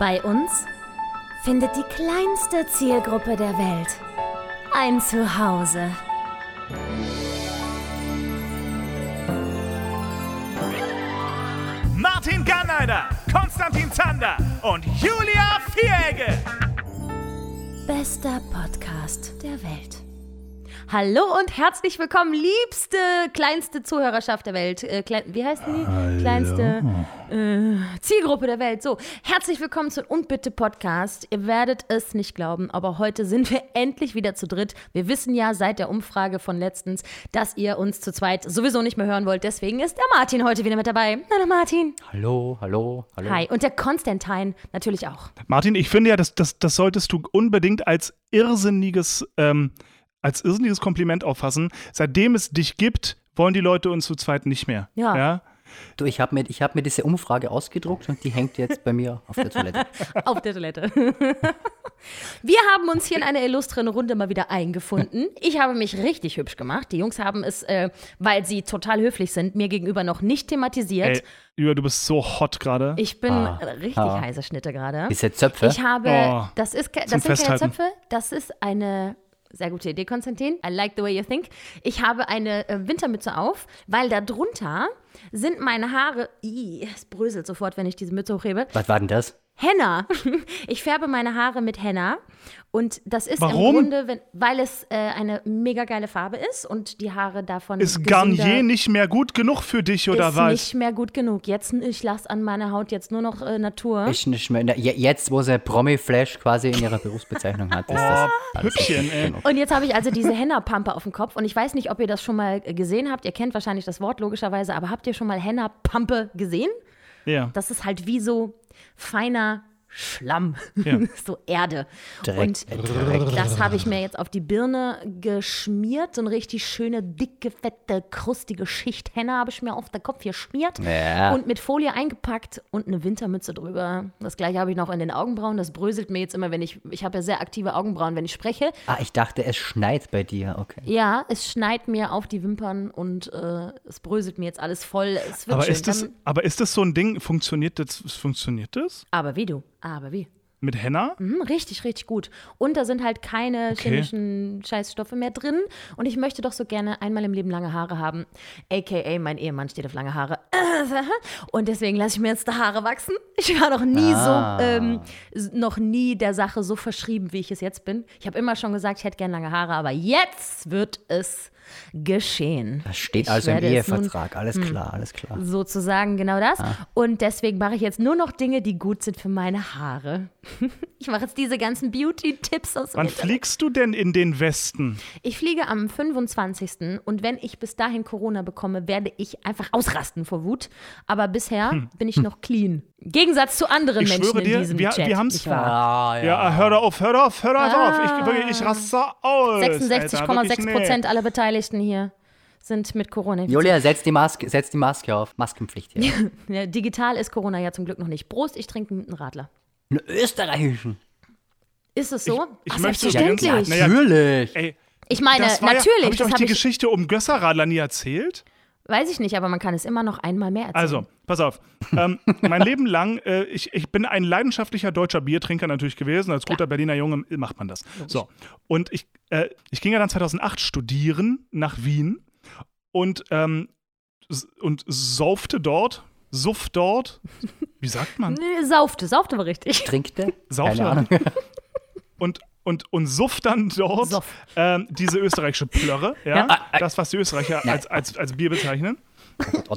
Bei uns findet die kleinste Zielgruppe der Welt ein Zuhause. Martin Garneider, Konstantin Zander und Julia Vieregge. Bester Podcast der Welt. Hallo und herzlich willkommen, liebste, kleinste Zuhörerschaft der Welt. Äh, klein, wie heißt die? Hallo. Kleinste äh, Zielgruppe der Welt. So, herzlich willkommen zum Unbitte Podcast. Ihr werdet es nicht glauben, aber heute sind wir endlich wieder zu dritt. Wir wissen ja seit der Umfrage von letztens, dass ihr uns zu zweit sowieso nicht mehr hören wollt. Deswegen ist der Martin heute wieder mit dabei. Hallo Martin. Hallo, hallo, hallo. Hi. Und der Konstantin natürlich auch. Martin, ich finde ja, das, das, das solltest du unbedingt als irrsinniges, ähm, als irrsinniges Kompliment auffassen. Seitdem es dich gibt, wollen die Leute uns zu zweit nicht mehr. Ja. ja? Du, ich habe mir, ich hab mir diese Umfrage ausgedruckt und die hängt jetzt bei mir auf der Toilette. Auf der Toilette. Wir haben uns hier in einer illustren Runde mal wieder eingefunden. Ich habe mich richtig hübsch gemacht. Die Jungs haben es, äh, weil sie total höflich sind, mir gegenüber noch nicht thematisiert. Ey, Julia, du bist so hot gerade. Ich bin Ah. richtig Ah. heiße Schnitte gerade. Diese Zöpfe. Ich habe, Oh. das, ist, das sind keine Festhalten. Zöpfe, das ist eine sehr gute Idee, Konstantin. I like the way you think. Ich habe eine äh, Wintermütze auf, weil da drunter sind meine Haare. Ih, es bröselt sofort, wenn ich diese Mütze hochhebe. Was war denn das? Henna. Ich färbe meine Haare mit Henna. Und das ist Warum? im Grunde, wenn, weil es äh, eine mega geile Farbe ist und die Haare davon ist Garnier nicht mehr gut genug für dich oder ist was? nicht mehr gut genug. Jetzt, ich lasse an meiner Haut jetzt nur noch äh, Natur. Ist nicht mehr, je- jetzt, wo sie Promi-Flash quasi in ihrer Berufsbezeichnung hat, ist das Oh, alles Hübchen, ey. Und jetzt habe ich also diese Henna-Pampe auf dem Kopf. Und ich weiß nicht, ob ihr das schon mal äh, gesehen habt. Ihr kennt wahrscheinlich das Wort logischerweise, aber habt ihr schon mal Henna-Pampe gesehen? Ja. Das ist halt wie so feiner Schlamm, Ja. so Erde. Dreck, und Dreck. das habe ich mir jetzt auf die Birne geschmiert. So eine richtig schöne, dicke, fette, krustige Schicht Henna habe ich mir auf den Kopf geschmiert Ja. und mit Folie eingepackt und eine Wintermütze drüber. Das gleiche habe ich noch in den Augenbrauen. Das bröselt mir jetzt immer, wenn ich, ich habe ja sehr aktive Augenbrauen, wenn ich spreche. Ah, ich dachte, es schneit bei dir. Okay. Ja, es schneit mir auf die Wimpern und äh, es bröselt mir jetzt alles voll. Es wird Aber schön. ist, das, Dann- aber ist das so ein Ding, funktioniert das, funktioniert das? aber wie du? Aber wie? Mit Henna? Mhm, richtig, richtig gut. Und da sind halt keine Okay. chemischen Scheißstoffe mehr drin. Und ich möchte doch so gerne einmal im Leben lange Haare haben. AKA, mein Ehemann steht auf lange Haare. Und deswegen lasse ich mir jetzt die Haare wachsen. Ich war noch nie Ah. so, ähm, noch nie der Sache so verschrieben, wie ich es jetzt bin. Ich habe immer schon gesagt, ich hätte gerne lange Haare, aber jetzt wird es geschehen. Das steht Ich also im nun- Ehevertrag. Alles klar, alles klar. Sozusagen genau das. Und deswegen mache ich jetzt nur noch Dinge, die gut sind für meine Haare. Ich mache jetzt diese ganzen Beauty-Tipps aus dem Wann fliegst du denn in den Westen? Ich fliege am 25. und wenn ich bis dahin Corona bekomme, werde ich einfach ausrasten vor Wut. Aber bisher bin ich noch clean. Im Gegensatz zu anderen Hm. Ich Menschen schwöre dir, in diesem wir- Chat. wir haben's-? Ah, Ja, hör doch auf, hör auf, hör Ah. auf. Ich, ich raste aus. Alter, 66,6 wirklich, Prozent aller Beteiligten hier sind mit Corona infiziert. Julia, setz die, Maske, setz die Maske auf. Maskenpflicht hier. Ja, digital ist Corona ja zum Glück noch nicht. Prost, ich trinke einen Radler. Einen österreichischen. Ist es so? ich Ach, möchte selbstverständlich. Naja, Natürlich. Ey, Ich meine, das war ja, natürlich, Hab ich euch habe die ich, Geschichte um Gösserradler nie erzählt? Weiß ich nicht, aber man kann es immer noch einmal mehr erzählen. Also, pass auf. ähm, mein Leben lang, äh, ich, ich bin ein leidenschaftlicher deutscher Biertrinker natürlich gewesen. Als guter Berliner Junge macht man das. So. Und ich, äh, ich ging ja dann 2008 studieren nach Wien und, ähm, und saufte dort, suff dort. Wie sagt man? Nee, saufte, saufte war richtig. Trinkte? Saufte. Keine Ahnung. und, und, und suff dann dort Soff. ähm, diese österreichische Plörre, ja, Ja. das, was die Österreicher als, als, als Bier bezeichnen.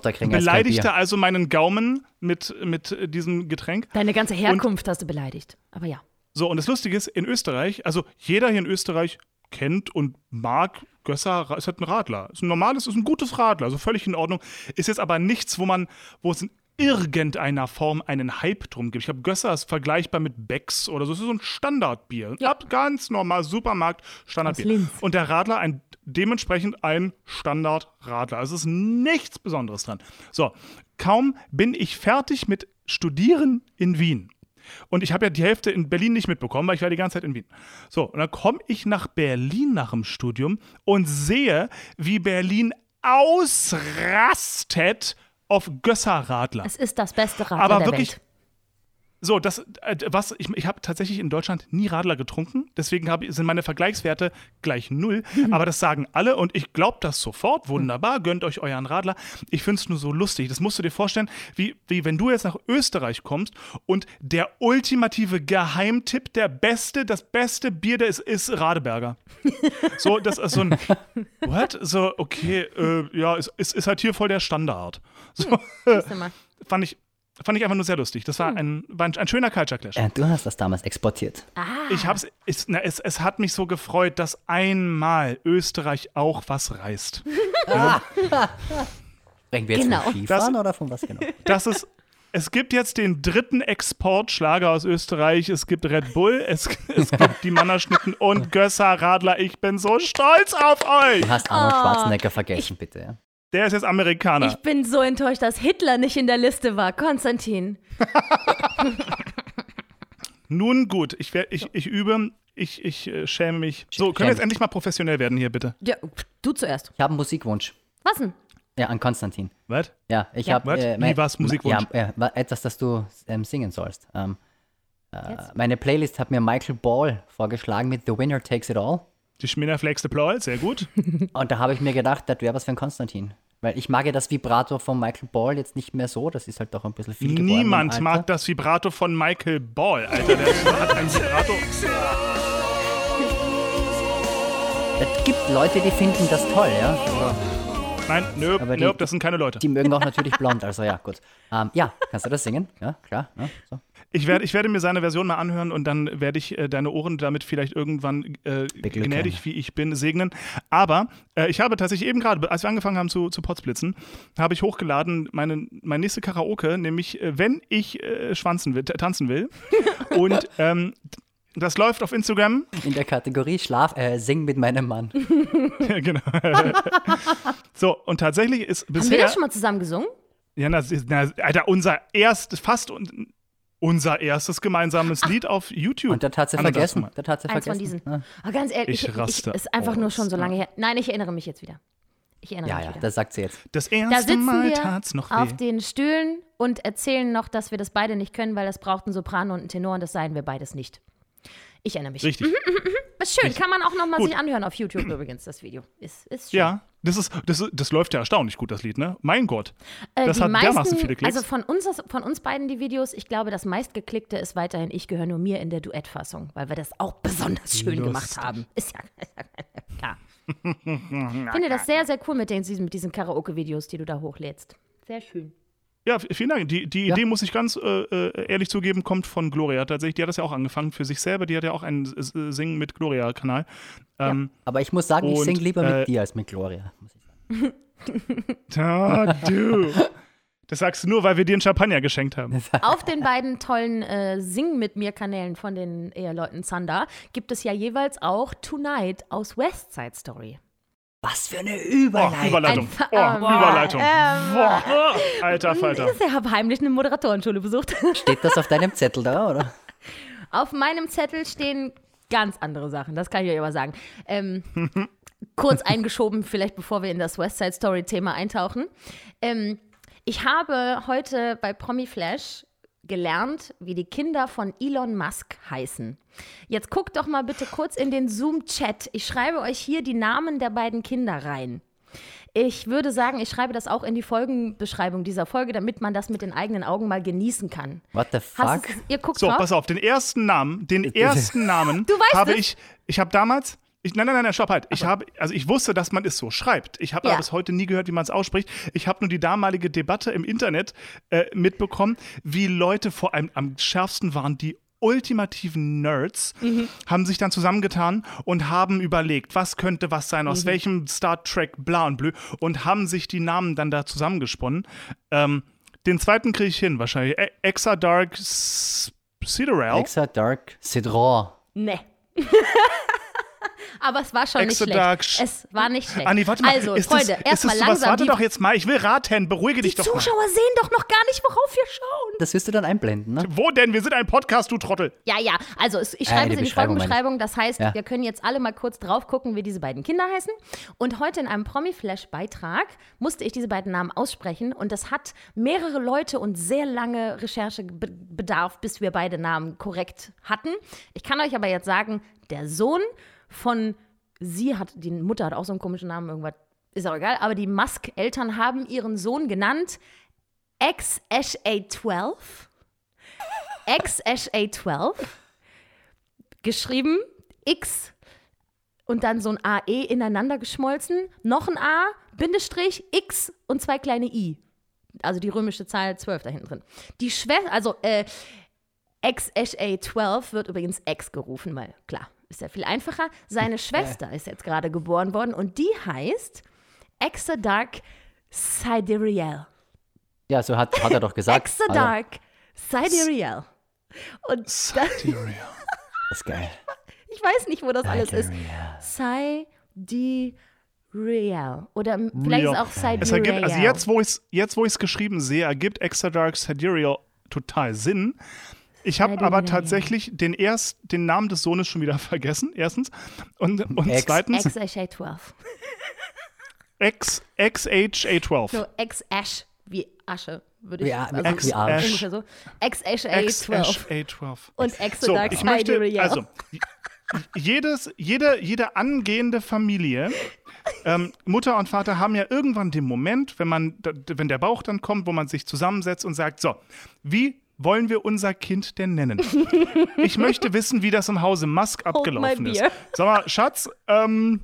Kein Beleidigte also meinen Gaumen mit, mit diesem Getränk. Deine ganze Herkunft hast du beleidigt. Aber ja. So, und das Lustige ist, in Österreich, also jeder hier in Österreich kennt und mag Gösser, ist halt ein Radler. Ist ein normales, ist ein gutes Radler, also völlig in Ordnung. Ist jetzt aber nichts, wo man, wo es in irgendeiner Form einen Hype drum gibt. Ich glaube, Gösser ist vergleichbar mit Becks oder so. Es ist so ein Standardbier. Ja. Ab ganz normal, Supermarkt, Standardbier. Und der Radler ein dementsprechend ein Standardradler. Es ist nichts Besonderes dran. So, kaum bin ich fertig mit Studieren in Wien. Und ich habe ja die Hälfte in Berlin nicht mitbekommen, weil ich war die ganze Zeit in Wien. So, und dann komme ich nach Berlin nach dem Studium und sehe, wie Berlin ausrastet auf Gösser Radler. Es ist das beste Radler Aber wirklich Welt. So, das, äh, was, ich, ich habe tatsächlich in Deutschland nie Radler getrunken, deswegen hab, sind meine Vergleichswerte gleich null. Aber das sagen alle und ich glaube das sofort. Wunderbar, gönnt euch euren Radler. Ich finde es nur so lustig. Das musst du dir vorstellen, wie, wie wenn du jetzt nach Österreich kommst und der ultimative Geheimtipp, der beste, das beste Bier, der ist, ist Radeberger. So, das ist so ein, what? So, okay, äh, ja, es ist, ist halt hier voll der Standard. So, mal. fand ich. Fand ich einfach nur sehr lustig. Das war Hm. ein, war ein, ein schöner Culture Clash. Äh, du hast das damals exportiert. Ah. Ich hab's, es, na, es, es hat mich so gefreut, dass einmal Österreich auch was reißt. Sprechen wir jetzt Genau. vom Skifahren oder von was genau? Das ist, es gibt jetzt den dritten Exportschlager aus Österreich. Es gibt Red Bull, es, es gibt die Mannerschnitten und Gösser Radler. Ich bin so stolz auf euch. Du hast Arnold Schwarzenegger vergessen, bitte. Ja. Der ist jetzt Amerikaner. Ich bin so enttäuscht, dass Hitler nicht in der Liste war. Konstantin. Nun gut, ich, ich, ich übe, ich, ich äh, schäme mich. So, können wir jetzt endlich mal professionell werden hier, bitte? Ja, du zuerst. Ich habe einen Musikwunsch. Was denn? Ja, an Konstantin. Was? Ja, ich Ja. habe. Was? Äh, Wie mein- was, Musikwunsch? Ja, äh, wa- etwas, das du ähm, singen sollst. Ähm, äh, Jetzt? meine Playlist hat mir Michael Ball vorgeschlagen mit The Winner Takes It All. Die Schminderflex Deploy, sehr gut. Und da habe ich mir gedacht, das wäre was für ein Konstantin. Weil ich mag ja das Vibrato von Michael Ball jetzt nicht mehr so. Das ist halt doch ein bisschen viel geworden. Niemand mag das Vibrato von Michael Ball, Alter. Der hat ein Vibrato. Es gibt Leute, die finden das toll, ja. Aber Nein, nö, Aber die- nö, das sind keine Leute. die mögen auch natürlich blond, also ja, gut. Ähm, ja, kannst du das singen? Ja, klar. Ja, so. Ich werde, ich werde mir seine Version mal anhören und dann werde ich äh, deine Ohren damit vielleicht irgendwann äh, gnädig, wie ich bin, segnen. Aber äh, ich habe tatsächlich eben gerade, als wir angefangen haben zu, zu Potzblitzen, habe ich hochgeladen meine, mein nächste Karaoke, nämlich äh, wenn ich äh, schwanzen will, tanzen will. und ähm, das läuft auf Instagram. In der Kategorie Schlaf, äh, sing mit meinem Mann. genau. so, und tatsächlich ist Haben wir bisher. das schon mal zusammen gesungen? Ja, das ist, na, Alter, unser erstes, fast un, unser erstes gemeinsames Lied auf YouTube. Und das hat sie Anna, sag's vergessen. mal. Das hat sie Eins von vergessen. diesen. Ja, Aber ganz ehrlich, Ich ich, raste ich, ist einfach nur aus. schon so lange her. Nein, ich erinnere mich jetzt wieder. Ich erinnere ja, mich ja, wieder. das sagt sie jetzt. Das Da erste sitzen Mal wir tat's noch weh. auf den Stühlen und erzählen noch, dass wir das beide nicht können, weil das braucht ein Soprano und ein Tenor und das seien wir beides nicht. Ich erinnere mich. Richtig. Ist schön, kann man auch noch mal Gut. sich anhören auf YouTube übrigens, das Video. Ist, ist schön. Ja, das, ist, das, das läuft ja erstaunlich gut, das Lied, ne? Mein Gott. Äh, Das hat meisten, dermaßen viele Klicks. Also von uns, von uns beiden die Videos, ich glaube, das meistgeklickte ist weiterhin Ich gehöre nur mir in der Duettfassung, weil wir das auch besonders schön gemacht Lustig. haben. Ist ja, ist ja klar. Ich finde das sehr, sehr cool mit, den, mit diesen Karaoke-Videos, die du da hochlädst. Sehr schön. Ja, vielen Dank. Die, die Ja. Idee, muss ich ganz äh, äh, ehrlich zugeben, kommt von Gloria tatsächlich. Die hat das ja auch angefangen für sich selber. Die hat ja auch einen Singen mit Gloria-Kanal. Ähm, Aber ich muss sagen, ich Und, sing lieber mit äh, dir als mit Gloria. Muss ich sagen. Du. Das sagst du nur, weil wir dir einen Champagner geschenkt haben. Auf den beiden tollen äh, Sing mit mir Kanälen von den Eheleuten Zander gibt es ja jeweils auch Tonight aus West Side Story. Was für eine Oh, Überleitung. Überleitung. Einfach- Oh, ähm, Überleitung. ähm, Boah. Alter Falter. Ich habe heimlich eine Moderatorenschule besucht. Steht das auf deinem Zettel da, oder? Auf meinem Zettel stehen ganz andere Sachen, das kann ich euch aber sagen. Ähm, kurz eingeschoben, vielleicht bevor wir in das West Side Story Thema eintauchen. Ähm, ich habe heute bei Promi Flash gelernt, wie die Kinder von Elon Musk heißen. Jetzt guckt doch mal bitte kurz in den Zoom-Chat. Ich schreibe euch hier die Namen der beiden Kinder rein. Ich würde sagen, ich schreibe das auch in die Folgenbeschreibung dieser Folge, damit man das mit den eigenen Augen mal genießen kann. What the fuck? ihr guckt So, drauf? pass auf, den ersten Namen, den ersten Namen Du weißt habe es? ich, ich habe damals, ich, nein, nein, nein, nein, stopp halt. Ich habe, also ich wusste, dass man es so schreibt. Ich habe Ja. aber bis heute nie gehört, wie man es ausspricht. Ich habe nur die damalige Debatte im Internet äh, mitbekommen, wie Leute vor allem am schärfsten waren, die ultimativen Nerds Mhm. haben sich dann zusammengetan und haben überlegt, was könnte was sein, Mhm. aus welchem Star Trek bla und blö und haben sich die Namen dann da zusammengesponnen. Ähm, den zweiten kriege ich hin wahrscheinlich. E Exa Dark S- Sidereal. Exa Dark Citron. Nee. Aber es war schon nicht schlecht. Es war nicht schlecht. Ah, nee, warte mal. Also, ist Freunde, erstmal sowas? langsam. Warte Die, doch jetzt mal, ich will raten, beruhige die dich doch mal. Zuschauer sehen doch noch gar nicht, worauf wir schauen. Das wirst du dann einblenden, ne? Wo denn? Wir sind ein Podcast, du Trottel. Ja, ja, also ich schreibe die es in die. Folgenbeschreibung. Das heißt, Ja. wir können jetzt alle mal kurz drauf gucken, wie diese beiden Kinder heißen. Und heute in einem Promi-Flash-Beitrag musste ich diese beiden Namen aussprechen. Und das hat mehrere Leute und sehr lange Recherchebedarf, bis wir beide Namen korrekt hatten. Ich kann euch aber jetzt sagen, der Sohn von sie hat, die Mutter hat auch so einen komischen Namen, irgendwas, ist auch egal, aber die Musk-Eltern haben ihren Sohn genannt XSA12. XSA12 geschrieben, X und dann so ein AE ineinander geschmolzen, noch ein A, Bindestrich, X und zwei kleine I. Also die römische Zahl 12 da hinten drin. Die Schwester, also äh, XSA12 wird übrigens X gerufen, weil klar, ist ja viel einfacher. Seine Schwester ist jetzt gerade geboren worden und die heißt Exadark Sidereal. Ja, so hat, hat er doch gesagt. Also, Exadark Sidereal. Und das, das ist geil. ich weiß nicht, wo das alles ist. Sidereal. Oder vielleicht ist es auch Sidereal. Es ergibt, also jetzt, wo ich es jetzt, wo geschrieben sehe, ergibt Extra Dark Sidereal total Sinn. Ich habe aber tatsächlich den, erst, den Namen des Sohnes schon wieder vergessen, erstens. Und, und Ex. zweitens XSA12. X, XHA12. So, X-Ash, wie Asche, würde ich Ja, also, X wie Arsch. ungefähr so. XSA12. XHA12. Und So, Exodark ich möchte, also, jedes, jede, jede angehende Familie, ähm, Mutter und Vater haben ja irgendwann den Moment, wenn, man, wenn der Bauch dann kommt, wo man sich zusammensetzt und sagt, so, wie wollen wir unser Kind denn nennen? Ich möchte wissen, wie das im Hause Musk abgelaufen ist. Sag mal, Schatz, ähm,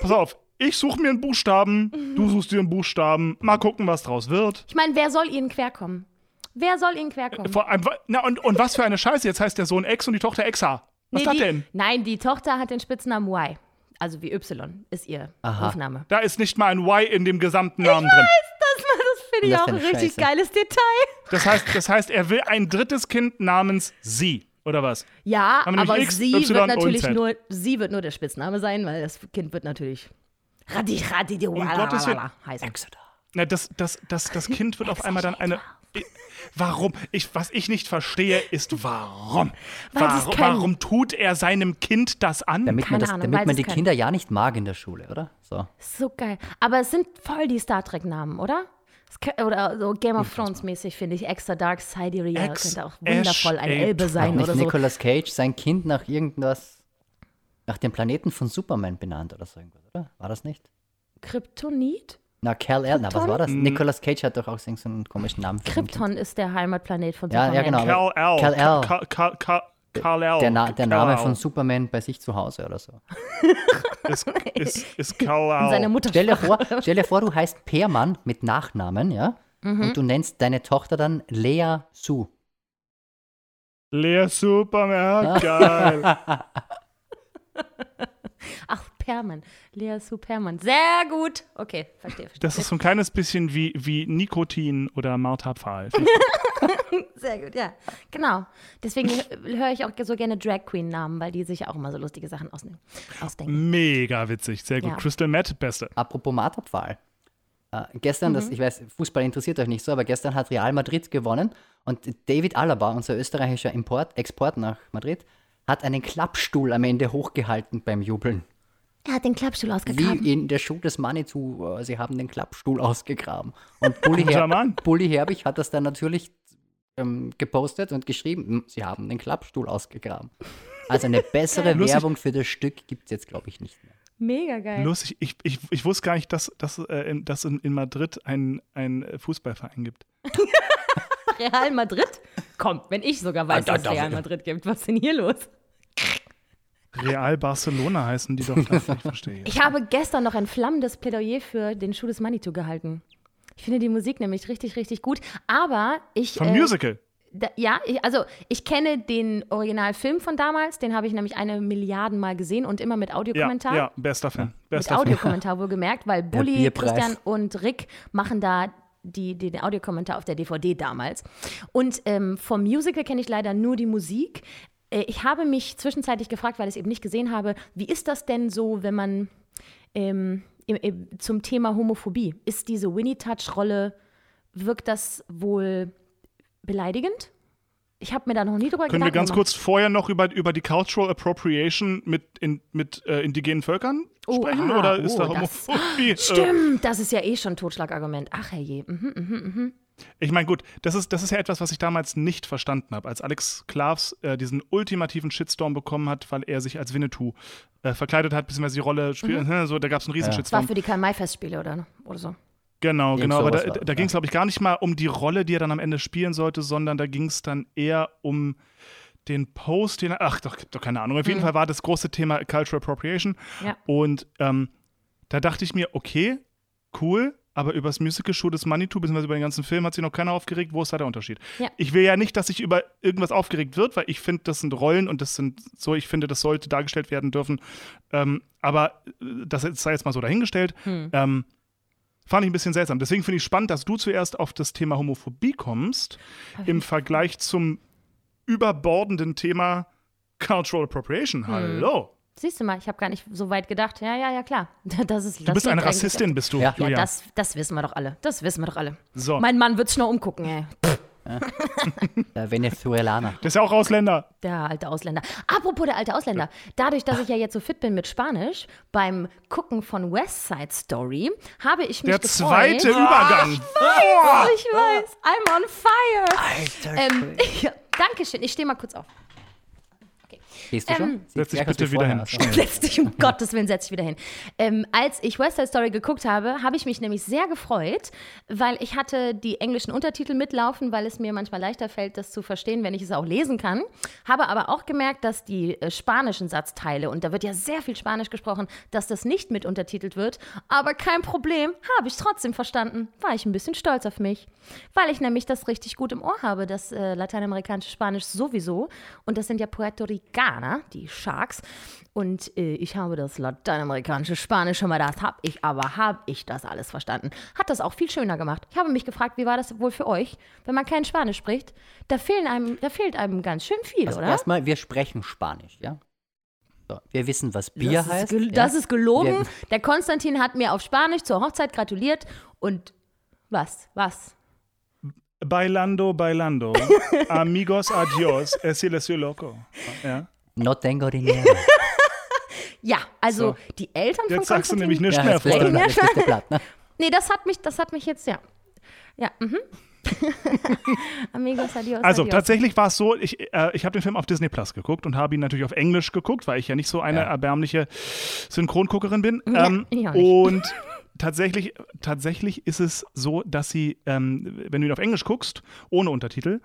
pass auf, ich suche mir einen Buchstaben, du suchst dir einen Buchstaben, mal gucken, was draus wird. Ich meine, wer soll ihnen querkommen? Wer soll ihnen querkommen? Vor allem, na, und, und was für eine Scheiße, jetzt heißt der Sohn X und die Tochter Exa. Was Nee, ist das denn? Nein, die Tochter hat den Spitznamen Y. Also wie Y ist ihr Aha. Rufname. Da ist nicht mal ein Y in dem gesamten Namen drin. Das, das finde ich Das auch ein richtig Scheiße. geiles Detail. Das heißt, das heißt, er will ein drittes Kind namens Sie, oder was? Ja, aber X, sie Y wird natürlich nur, sie wird nur der Spitzname sein, weil das Kind wird natürlich Radi Radi di Um Gottes Willen. heißen. Na, das, das, das, das Kind wird auf einmal dann eine. Warum? Ich, was ich nicht verstehe, ist warum? Warum, warum tut er seinem Kind das an? Damit, man, das, Ahnung, damit man die Kinder ja nicht mag in der Schule, oder? So. So geil. Aber es sind voll die Star Trek-Namen, oder? Oder so Game of Thrones-mäßig, finde ich. Extra Dark Sidereal Ex- könnte auch wundervoll Ash- Elbe sein Nicht oder so. Nicolas Cage sein Kind nach irgendwas, nach dem Planeten von Superman benannt oder so irgendwas, oder? War das nicht? Kryptonit? Na, Cal-El, na, was Krypton? war das? Hm. Nicolas Cage hat doch auch so einen komischen Namen für. Krypton ist der Heimatplanet von Ja, ja, Superman. genau. Kal-El. Kal-El. Kal- Kal- Kal-El. Der, Na der Name von Superman bei sich zu Hause oder so. Ist, ist, ist Kal-El. Und seine Mutter Stell dir, vor, stell dir vor, du heißt Peermann mit Nachnamen, ja? Mhm. Und du nennst deine Tochter dann Lea Sue. Lea Superman, geil. Ach, Perman. Lea Sue Perman. Sehr gut. Okay, verstehe. verstehe. Das ist so ein kleines bisschen wie, wie Nikotin oder Martha Pfahl. Sehr gut, ja. Genau. Deswegen hö- höre ich auch so gerne Drag Queen-Namen, weil die sich auch immer so lustige Sachen ausnehmen, ausdenken. Mega witzig, sehr gut. Ja. Crystal Matt, beste. Apropos Marterpfahl. Äh, gestern, Mhm. das, ich weiß, Fußball interessiert euch nicht so, aber gestern hat Real Madrid gewonnen und David Alaba, unser österreichischer Import, Export nach Madrid, hat einen Klappstuhl am Ende hochgehalten beim Jubeln. Er hat den Klappstuhl ausgegraben. Wie in der Show des Manitou, äh, sie haben den Klappstuhl ausgegraben. Und Bulli, Her. Bulli Herbig hat das dann natürlich ähm, gepostet und geschrieben, "Hm, sie haben den Klappstuhl ausgegraben. Also eine bessere Lustig. Werbung für das Stück gibt es jetzt, glaube ich, nicht mehr. Mega geil. Lustig, ich, ich, ich wusste gar nicht, dass, dass, äh, in, dass in, in Madrid ein, ein Fußballverein gibt. Real Madrid? Komm, wenn ich sogar weiß, Ah, da- dass es Real Madrid gibt, was ist denn hier los? Real Barcelona heißen die doch. Das ich verstehe. Ich habe gestern noch ein flammendes Plädoyer für den Schuh des Manitou gehalten. Ich finde die Musik nämlich richtig, richtig gut. Aber ich. Vom äh, Musical. Da, ja, ich, also ich kenne den Originalfilm von damals, den habe ich nämlich eine Milliarden Mal gesehen und immer mit Ja, Audiokommentar. ja, bester Fan. mit Bester Fan. Audiokommentar wohlgemerkt, weil Bully. Christian und Rick machen da die, die, den Audiokommentar auf der DVD damals. Und ähm, vom Musical kenne ich leider nur die Musik. Äh, ich habe mich zwischenzeitlich gefragt, weil ich es eben nicht gesehen habe, wie ist das denn so, wenn man ähm, zum Thema Homophobie, ist diese Winnie-Touch-Rolle, wirkt das wohl beleidigend? Ich habe mir da noch nie drüber Können wir ganz gemacht. kurz vorher noch über, über die Cultural Appropriation mit, in, mit äh, indigenen Völkern Oh, sprechen? ah, Oder ist oh, da das- Homophobie? äh, Stimmt, das ist ja eh schon ein Totschlagargument. Ach herrje. Mhm, mhm, mhm. Ich meine, gut, das ist, das ist ja etwas, was ich damals nicht verstanden habe, als Alex Klavs äh, diesen ultimativen Shitstorm bekommen hat, weil er sich als Winnetou äh, verkleidet hat, beziehungsweise die Rolle spielt. Mhm. So, da gab es einen riesen Ja. Das war Shitstorm. für die Karl-May-Festspiele oder, oder so. Genau, Irgend genau. Aber da, da ging es, glaube ich, gar nicht mal um die Rolle, die er dann am Ende spielen sollte, sondern da ging es dann eher um den Post, den er, ach doch, doch keine Ahnung. Auf jeden Fall war das große Thema Cultural Appropriation. Mhm. Ja. Und ähm, da dachte ich mir, okay, cool, aber über das Musical-Show des Manitou, beziehungsweise über den ganzen Film, hat sich noch keiner aufgeregt. Wo ist da der Unterschied? Ja. Ich will ja nicht, dass sich über irgendwas aufgeregt wird, weil ich finde, das sind Rollen und das sind so, ich finde, das sollte dargestellt werden dürfen. Ähm, aber äh, das sei jetzt mal so dahingestellt. Hm. Ähm, fand ich ein bisschen seltsam. Deswegen finde ich spannend, dass du zuerst auf das Thema Homophobie kommst, im Vergleich zum überbordenden Thema Cultural Appropriation. Hm. Siehst du mal, ich habe gar nicht so weit gedacht. Ja, ja, ja, klar. Das ist, Du bist eine Rassistin, bist du, Ja. Ja, das, das wissen wir doch alle. Das wissen wir doch alle. So. Mein Mann wird sich noch umgucken, ey. Der Venezuelaner. Der ist ja auch Ausländer. Der alte Ausländer. Apropos der alte Ausländer. Dadurch, dass ich ja jetzt so fit bin mit Spanisch, beim Gucken von West Side Story, habe ich mich Der gefreut. zweite Übergang. Oh, ich weiß. I'm on fire. Alter, Ähm, ja, Dankeschön. Ich stehe mal kurz auf. Gehst du schon? ähm, Sieht Setz dich bitte wie wieder hin. Setz dich, um Gottes Willen, setz dich wieder hin. Ähm, als ich West Side Story geguckt habe, habe ich mich nämlich sehr gefreut, weil ich hatte die englischen Untertitel mitlaufen, weil es mir manchmal leichter fällt, das zu verstehen, wenn ich es auch lesen kann. Habe aber auch gemerkt, dass die äh, spanischen Satzteile, und da wird ja sehr viel Spanisch gesprochen, dass das nicht mit untertitelt wird. Aber kein Problem, habe ich trotzdem verstanden. War ich ein bisschen stolz auf mich, weil ich nämlich das richtig gut im Ohr habe, das äh, lateinamerikanische Spanisch sowieso. Und das sind ja Puerto Ricaner, die Sharks. Und äh, ich habe das lateinamerikanische Spanisch schon mal, das habe ich, aber habe ich das alles verstanden. Hat das auch viel schöner gemacht. Ich habe mich gefragt, wie war das wohl für euch, wenn man kein Spanisch spricht? Da, fehlen einem, da fehlt einem ganz schön viel, Also oder? erstmal, wir sprechen Spanisch, ja? So, wir wissen, was Bier das, heißt. ist, ja? das ist gelogen. Wir- Der Konstantin hat mir auf Spanisch zur Hochzeit gratuliert und was? Was? Bailando, bailando. Amigos, adios. Es silencio loco. Ja. No tengo dinero. Ja, also So. die Eltern Jetzt von sagst du nämlich nicht ja, mehr, jetzt Freunde. jetzt ne? Nee, das hat mich, das hat mich jetzt, ja. Ja, mhm. Amigos, adios, Also adios. tatsächlich war es so, ich, äh, ich habe den Film auf Disney Plus geguckt und habe ihn natürlich auf Englisch geguckt, weil ich ja nicht so eine Ja. erbärmliche Synchronguckerin bin. Ja, ähm, ich auch nicht. und tatsächlich, tatsächlich ist es so, dass sie, ähm, wenn du ihn auf Englisch guckst, ohne Untertitel,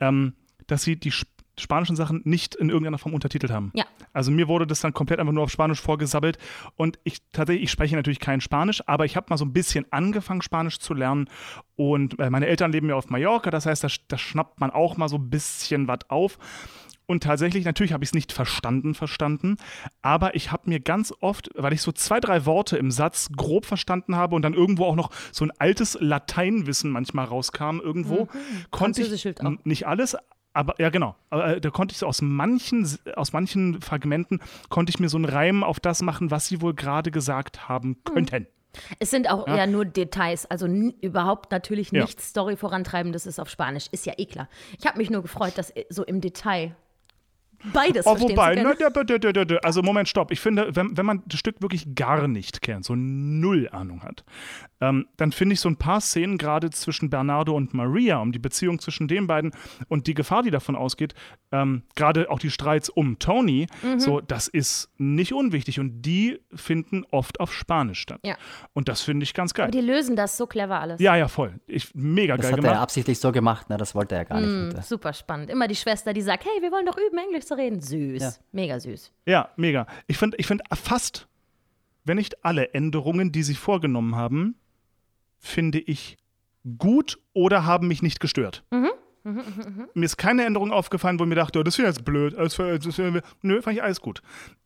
ähm, dass sie die sp spanischen Sachen nicht in irgendeiner Form untertitelt haben. Ja. Also mir wurde das dann komplett einfach nur auf Spanisch vorgesabbelt und ich tatsächlich, ich spreche natürlich kein Spanisch, aber ich habe mal so ein bisschen angefangen, Spanisch zu lernen und äh, meine Eltern leben ja auf Mallorca, das heißt, da, da schnappt man auch mal so ein bisschen was auf. Und tatsächlich, natürlich habe ich es nicht verstanden, verstanden, aber ich habe mir ganz oft, weil ich so zwei, drei Worte im Satz grob verstanden habe und dann irgendwo auch noch so ein altes Lateinwissen manchmal rauskam, irgendwo, konnte ich nicht alles, aber ja genau, äh, da konnte ich so aus manchen, aus manchen Fragmenten konnte ich mir so einen Reim auf das machen, was sie wohl gerade gesagt haben könnten. Es sind auch Ja. eher nur Details, also überhaupt natürlich Ja. nichts Story vorantreibendes ist auf Spanisch. Ist ja eh klar. Ich habe mich nur gefreut, dass äh, so im Detail beides Oh, verstehen wobei, ne, können. da- da- da- also Moment, stopp. Ich finde, wenn, wenn man das Stück wirklich gar nicht kennt, so null Ahnung hat, ähm, dann finde ich so ein paar Szenen gerade zwischen Bernardo und Maria, um die Beziehung zwischen den beiden und die Gefahr, die davon ausgeht, ähm, gerade auch die Streits um Tony, Mhm. so, das ist nicht unwichtig und die finden oft auf Spanisch statt. Ja. Und das finde ich ganz geil. Aber die lösen das so clever alles. Ja, ja, voll. Ich, mega Das geil hat er ja gemacht. absichtlich so gemacht, ne? das wollte er gar nicht. Mm, super spannend. Immer die Schwester, die sagt, hey, wir wollen doch üben, Englisch zu reden. Süß. Ja. Mega süß. Ja, mega. Ich finde ich find fast, wenn nicht alle Änderungen, die sie vorgenommen haben, finde ich gut oder haben mich nicht gestört. Mir ist keine Änderung aufgefallen, wo ich mir dachte, oh, das wäre jetzt blöd. Das wär, das wär, nö, fand ich alles gut.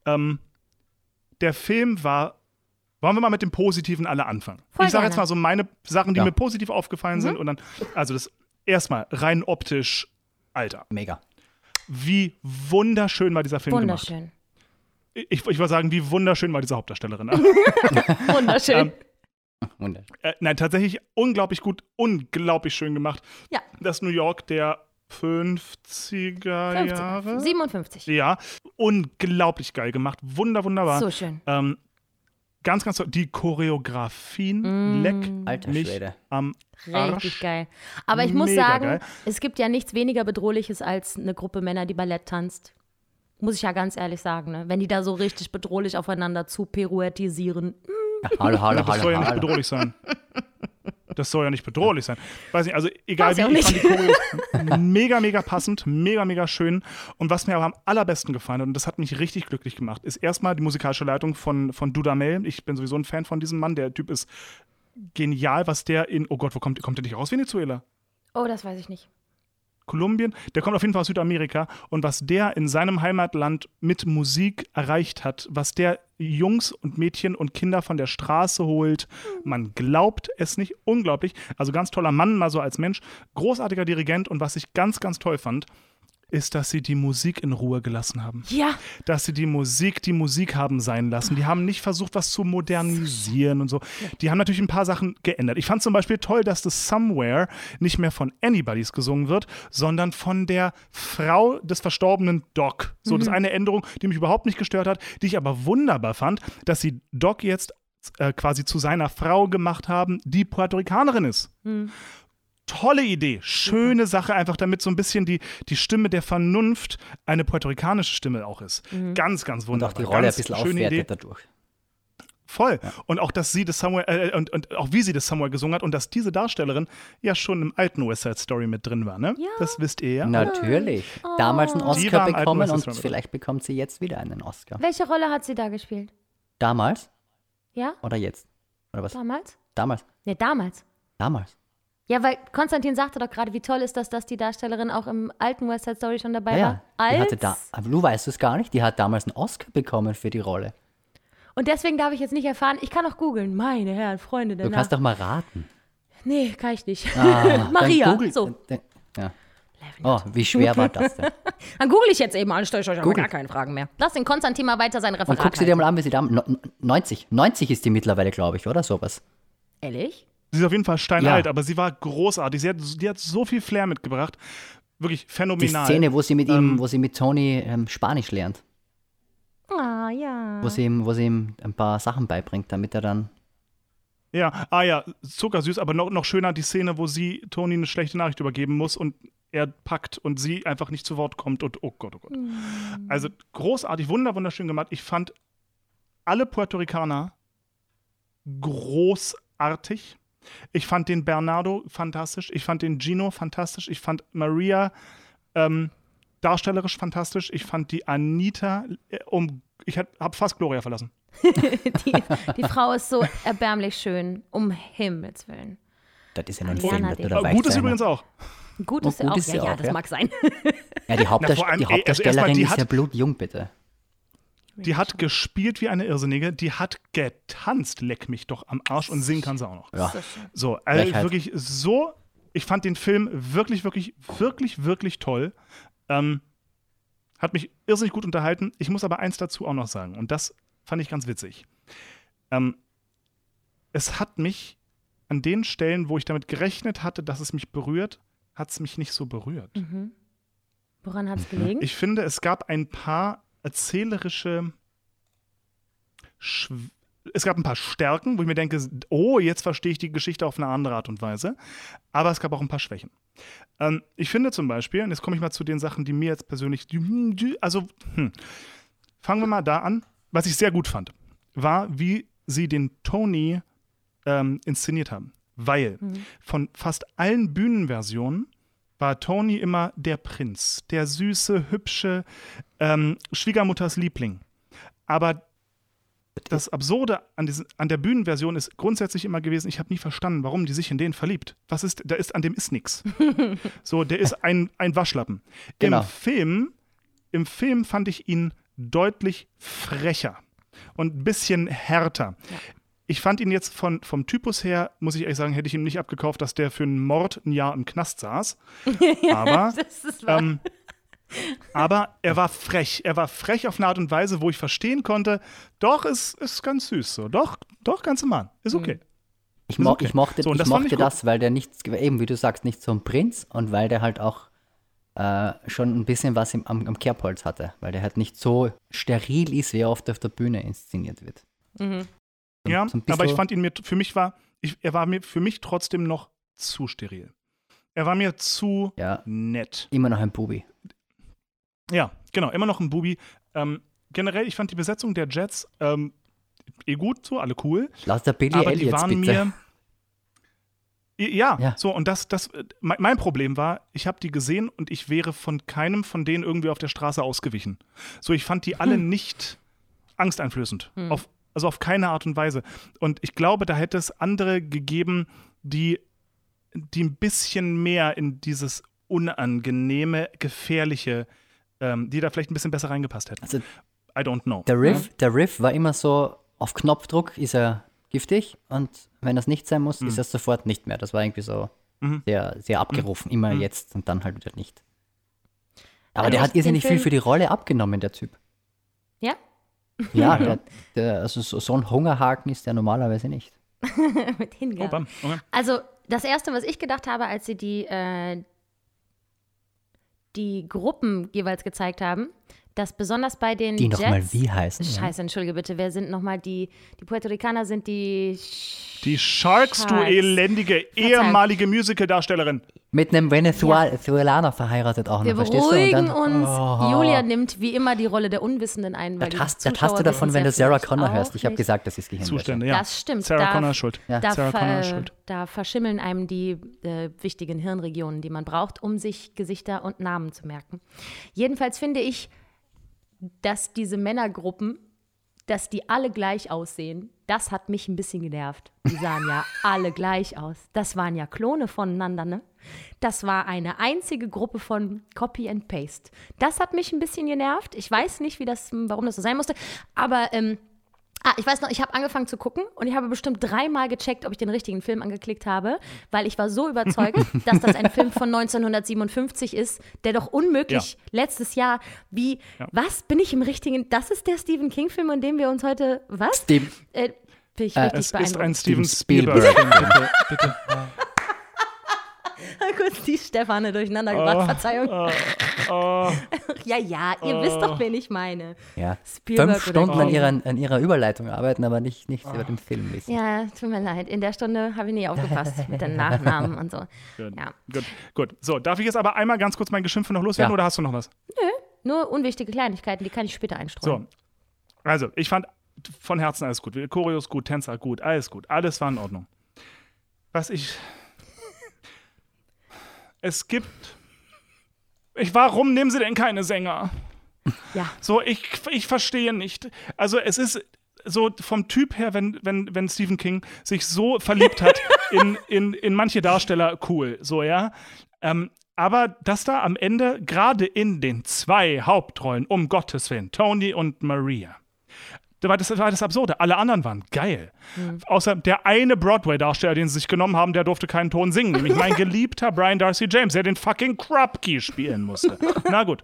Ähm, der Film war. Wollen wir mal mit dem Positiven alle anfangen? Voll ich sage jetzt mal so meine Sachen, die Ja. mir positiv aufgefallen sind. Und dann, also das erstmal rein optisch, Alter. mega. Wie wunderschön war dieser Film gemacht. Wunderschön. Ich, ich würde sagen, wie wunderschön war diese Hauptdarstellerin. Wunderschön. Ähm, Wunderschön. äh, nein, tatsächlich unglaublich gut, unglaublich schön gemacht. ja, Das New York der 50er 50, Jahre. 57. Ja, unglaublich geil gemacht. Wunder, wunderbar. So schön. Ähm, ganz, ganz toll. Die Choreografien Mm. leck Alter mich Schwede. am Richtig Arsch. geil. Aber ich muss Mega sagen, geil. es gibt ja nichts weniger Bedrohliches als eine Gruppe Männer, die Ballett tanzt. Muss ich ja ganz ehrlich sagen, ne? Wenn die da so richtig bedrohlich aufeinander zu pirouettisieren. Ja, hallo, hallo, Das soll ja hallo, nicht hallo. bedrohlich sein. Das soll ja nicht bedrohlich sein. Weiß nicht, also egal Weiß wie, ich fand die Choreo mega, mega passend, mega, mega schön. Und was mir aber am allerbesten gefallen hat, und das hat mich richtig glücklich gemacht, ist erstmal die musikalische Leitung von, von Dudamel. Ich bin sowieso ein Fan von diesem Mann. Der Typ ist genial, was der in, oh Gott, wo kommt, kommt der nicht aus Venezuela? Oh, das weiß ich nicht. Kolumbien, der kommt auf jeden Fall aus Südamerika. Und was der in seinem Heimatland mit Musik erreicht hat, was der Jungs und Mädchen und Kinder von der Straße holt, man glaubt es nicht, unglaublich. Also ganz toller Mann, mal so als Mensch, großartiger Dirigent. Und was ich ganz, ganz toll fand, ist, dass sie die Musik in Ruhe gelassen haben Ja, dass sie die Musik die Musik haben sein lassen. Die haben nicht versucht, was zu modernisieren und so. Die haben natürlich ein paar Sachen geändert. Ich fand zum Beispiel toll, dass das Somewhere nicht mehr von Anybody's gesungen wird, sondern von der Frau des verstorbenen Doc. So, das ist eine Änderung, die mich überhaupt nicht gestört hat, die ich aber wunderbar fand, dass sie Doc jetzt äh, quasi zu seiner Frau gemacht haben, die Puerto Ricanerin ist. Tolle Idee, schöne Sache, einfach damit so ein bisschen die, die Stimme der Vernunft eine puerto-ricanische Stimme auch ist. Ganz, ganz Und wunderbar. auch die Rolle ein ganz bisschen schöne Idee. aufwertet dadurch. Voll. Und auch, dass sie das Somewhere, äh, und, und auch wie sie das Somewhere gesungen hat und dass diese Darstellerin ja schon im alten West Side Story mit drin war, ne? Ja. Das wisst ihr ja. Natürlich. Damals einen Oscar bekommen und vielleicht bekommt sie jetzt wieder einen Oscar. welche Rolle hat sie da gespielt? Damals Ja, oder jetzt? Oder was? damals? Damals. Ne, damals. Damals. Ja, weil Konstantin sagte doch gerade, wie toll ist das, dass die Darstellerin auch im alten West Side Story schon dabei Ja, war. ja. Als? Die hatte da, aber du weißt es gar nicht, die hat damals einen Oscar bekommen für die Rolle. Und deswegen darf ich jetzt nicht erfahren, ich kann auch googeln. Meine Herren, Freunde der Du kannst doch mal raten. Nee, kann ich nicht. Ah, Maria, Google, so. Dann, ja. Oh, wie schwer war das denn? Dann google ich jetzt eben, alle stelle ich euch aber Google. gar keine Fragen mehr. Lass den Konstantin mal weiter sein Und Referat guck sie dir mal an, wie sie damals. 90. 90 ist die mittlerweile, glaube ich, oder sowas. Ehrlich? Sie ist auf jeden Fall steinalt, Ja. aber sie war großartig. Sie hat, die hat so viel Flair mitgebracht. Wirklich Die phänomenal. Szene, wo sie mit Ähm. ihm, wo sie mit Tony ähm, Spanisch lernt. Ah, ja. Wo sie, ihm, wo sie ihm ein paar Sachen beibringt, damit er dann. Ja, ah ja, zuckersüß, aber noch, noch schöner die Szene, wo sie Toni eine schlechte Nachricht übergeben muss und er packt und sie einfach nicht zu Wort kommt und oh Gott, oh Gott. Also großartig, wunder, wunderschön gemacht. Ich fand alle Puerto Ricaner großartig. Ich fand den Bernardo fantastisch. Ich fand den Gino fantastisch. Ich fand Maria ähm, darstellerisch fantastisch. Ich fand die Anita äh, um. Ich habe fast Gloria verlassen. Die, die Frau ist so erbärmlich schön, um Himmels Willen. Das ist ja nur ein Film, das du dabei gut ist übrigens auch. Gut Oh, ist gut auch. ist sie ja, ja, auch, das ja. mag sein. Ja, die, Hauptdarst vor allem, die also Hauptdarstellerin erstmal, die ist ja blutjung, bitte. Die hat gespielt wie eine Irrsinnige, die hat getanzt, leck mich doch am Arsch und singen kann sie auch noch. Ja. So also Frechheit. wirklich so, ich fand den Film wirklich, wirklich, wirklich, wirklich toll. Ähm, hat mich irrsinnig gut unterhalten. Ich muss aber eins dazu auch noch sagen und das fand ich ganz witzig. Ähm, es hat mich an den Stellen, wo ich damit gerechnet hatte, dass es mich berührt, hat es mich nicht so berührt. Woran hat es gelegen? Ich finde, es gab ein paar erzählerische. Schw es gab ein paar Stärken, wo ich mir denke, oh, jetzt verstehe ich die Geschichte auf eine andere Art und Weise. Aber es gab auch ein paar Schwächen. Ähm, ich finde zum Beispiel, und jetzt komme ich mal zu den Sachen, die mir jetzt persönlich. Also, hm, fangen wir mal da an. Was ich sehr gut fand, war, wie sie den Tony ähm, inszeniert haben. Weil von fast allen Bühnenversionen war Tony immer der Prinz, der süße, hübsche ähm, Schwiegermutters Liebling. Aber das Absurde an, diesen, an der Bühnenversion ist grundsätzlich immer gewesen, ich habe nie verstanden, warum die sich in den verliebt. Was ist, da ist, an dem ist nichts. So, der ist ein, ein Waschlappen. Genau. Im Film, im Film fand ich ihn deutlich frecher und ein bisschen härter. Ich fand ihn jetzt von, vom Typus her, muss ich ehrlich sagen, hätte ich ihm nicht abgekauft, dass der für einen Mord ein Jahr im Knast saß. Aber Das ist wahr. ähm, Aber er war frech. Er war frech auf eine Art und Weise, wo ich verstehen konnte, doch, ist, ist ganz süß so. Doch, doch, ganz im Mann. Ist okay. Ich, mo okay. ich mochte, So, ich das mochte das, weil der nicht, eben wie du sagst, nicht so ein Prinz und weil der halt auch äh, schon ein bisschen was im, am, am Kerbholz hatte, weil der halt nicht so steril ist, wie er oft auf der Bühne inszeniert wird. Ja, so ein aber ich fand ihn mir, für mich war, ich, er war mir für mich trotzdem noch zu steril. Er war mir zu Ja, nett. immer noch ein Bubi. Ja, genau, immer noch ein Bubi. Ähm, generell, ich fand die Besetzung der Jets ähm, eh gut, so, alle cool. Lass der Billy aber die waren bitte. mir. Ja, Ja. so, und das, das, äh, mein, mein Problem war, ich habe die gesehen und ich wäre von keinem von denen irgendwie auf der Straße ausgewichen. So, ich fand die alle nicht angsteinflößend. Auf, also auf keine Art und Weise. Und ich glaube, da hätte es andere gegeben, die, die ein bisschen mehr in dieses unangenehme, gefährliche, ähm, die da vielleicht ein bisschen besser reingepasst hätten. Also I don't know. der Riff, der Riff war immer so, auf Knopfdruck ist er giftig und wenn das nicht sein muss, ist er sofort nicht mehr. Das war irgendwie so Mhm. sehr, sehr abgerufen. Immer jetzt und dann halt wieder nicht. Aber Also der hat irrsinnig viel für die Rolle abgenommen, der Typ. Ja? Ja, der, der, also so, so ein Hungerhaken ist der normalerweise nicht. Mit Hingabe. Oh, bam. Okay. Also, das Erste, was ich gedacht habe, als sie die, äh, die Gruppen jeweils gezeigt haben, dass besonders bei den Die Jets, nochmal wie heißen. Ja. Scheiße, entschuldige bitte, wer sind nochmal die, die Puerto Ricaner sind die Die Sharks, du Sharks. elendige ehemalige Musicaldarstellerin. Mit einem Venezuelaner verheiratet auch Wir noch, verstehst du? Und beruhigen dann- uns. Oh. Julia nimmt wie immer die Rolle der Unwissenden ein, Da weil die hast, da Zuschauer hast du davon, wenn ja du Sarah Connor hörst. Ich habe gesagt, das ist Gehirnwäsche. Zustände, ja. Das stimmt. Sarah da, Connor ist schuld. Ja. Da, Sarah Connor ist schuld. da verschimmeln einem die äh, wichtigen Hirnregionen, die man braucht, um sich Gesichter und Namen zu merken. Jedenfalls finde ich, dass diese Männergruppen, dass die alle gleich aussehen, das hat mich ein bisschen genervt. Die sahen ja alle gleich aus. Das waren ja Klone voneinander, ne? Das war eine einzige Gruppe von Copy and Paste. Das hat mich ein bisschen genervt. Ich weiß nicht, wie das, warum das so sein musste. Aber ähm, Ah, ich weiß noch, ich habe angefangen zu gucken und ich habe bestimmt dreimal gecheckt, ob ich den richtigen Film angeklickt habe, weil ich war so überzeugt, dass das ein Film von 1957 ist, der doch unmöglich letztes Jahr wie, was, bin ich im richtigen, das ist der Stephen King-Film, in dem wir uns heute, was? Steve, Äh, bin ich richtig Es ist ein Steven Steven Spielberg. Spielberg. bitte, bitte. Kurz die Stefane durcheinander gebracht, Verzeihung. Oh, Ja, ja, ihr wisst doch, wen ich meine. ja. Spielberg Fünf Stunden an ihrer, an ihrer Überleitung arbeiten, aber nicht, nicht über den Film wissen. Ja, tut mir leid. In der Stunde habe ich nie aufgepasst mit den Nachnamen und so. gut. Ja. gut, gut. So, darf ich jetzt aber einmal ganz kurz mein Geschimpfe noch loswerden Ja. oder hast du noch was? Nur unwichtige Kleinigkeiten, die kann ich später einstreuen. So, also ich fand von Herzen alles gut. Choreos gut, Tänzer gut, alles gut. Alles war in Ordnung. Was ich. Es gibt. Ich, warum nehmen sie denn keine Sänger? Ja. So, ich, ich verstehe nicht. Also, es ist so vom Typ her, wenn, wenn, wenn Stephen King sich so verliebt hat in, in, in manche Darsteller, cool, so, ja. Ähm, aber dass da am Ende, gerade in den zwei Hauptrollen, um Gottes Willen, Tony und Maria, das war das, war das Absurde. Alle anderen waren geil. Außer der eine Broadway-Darsteller, den sie sich genommen haben, der durfte keinen Ton singen. Nämlich mein geliebter Brian Darcy James, der den fucking Krupke spielen musste. Na gut.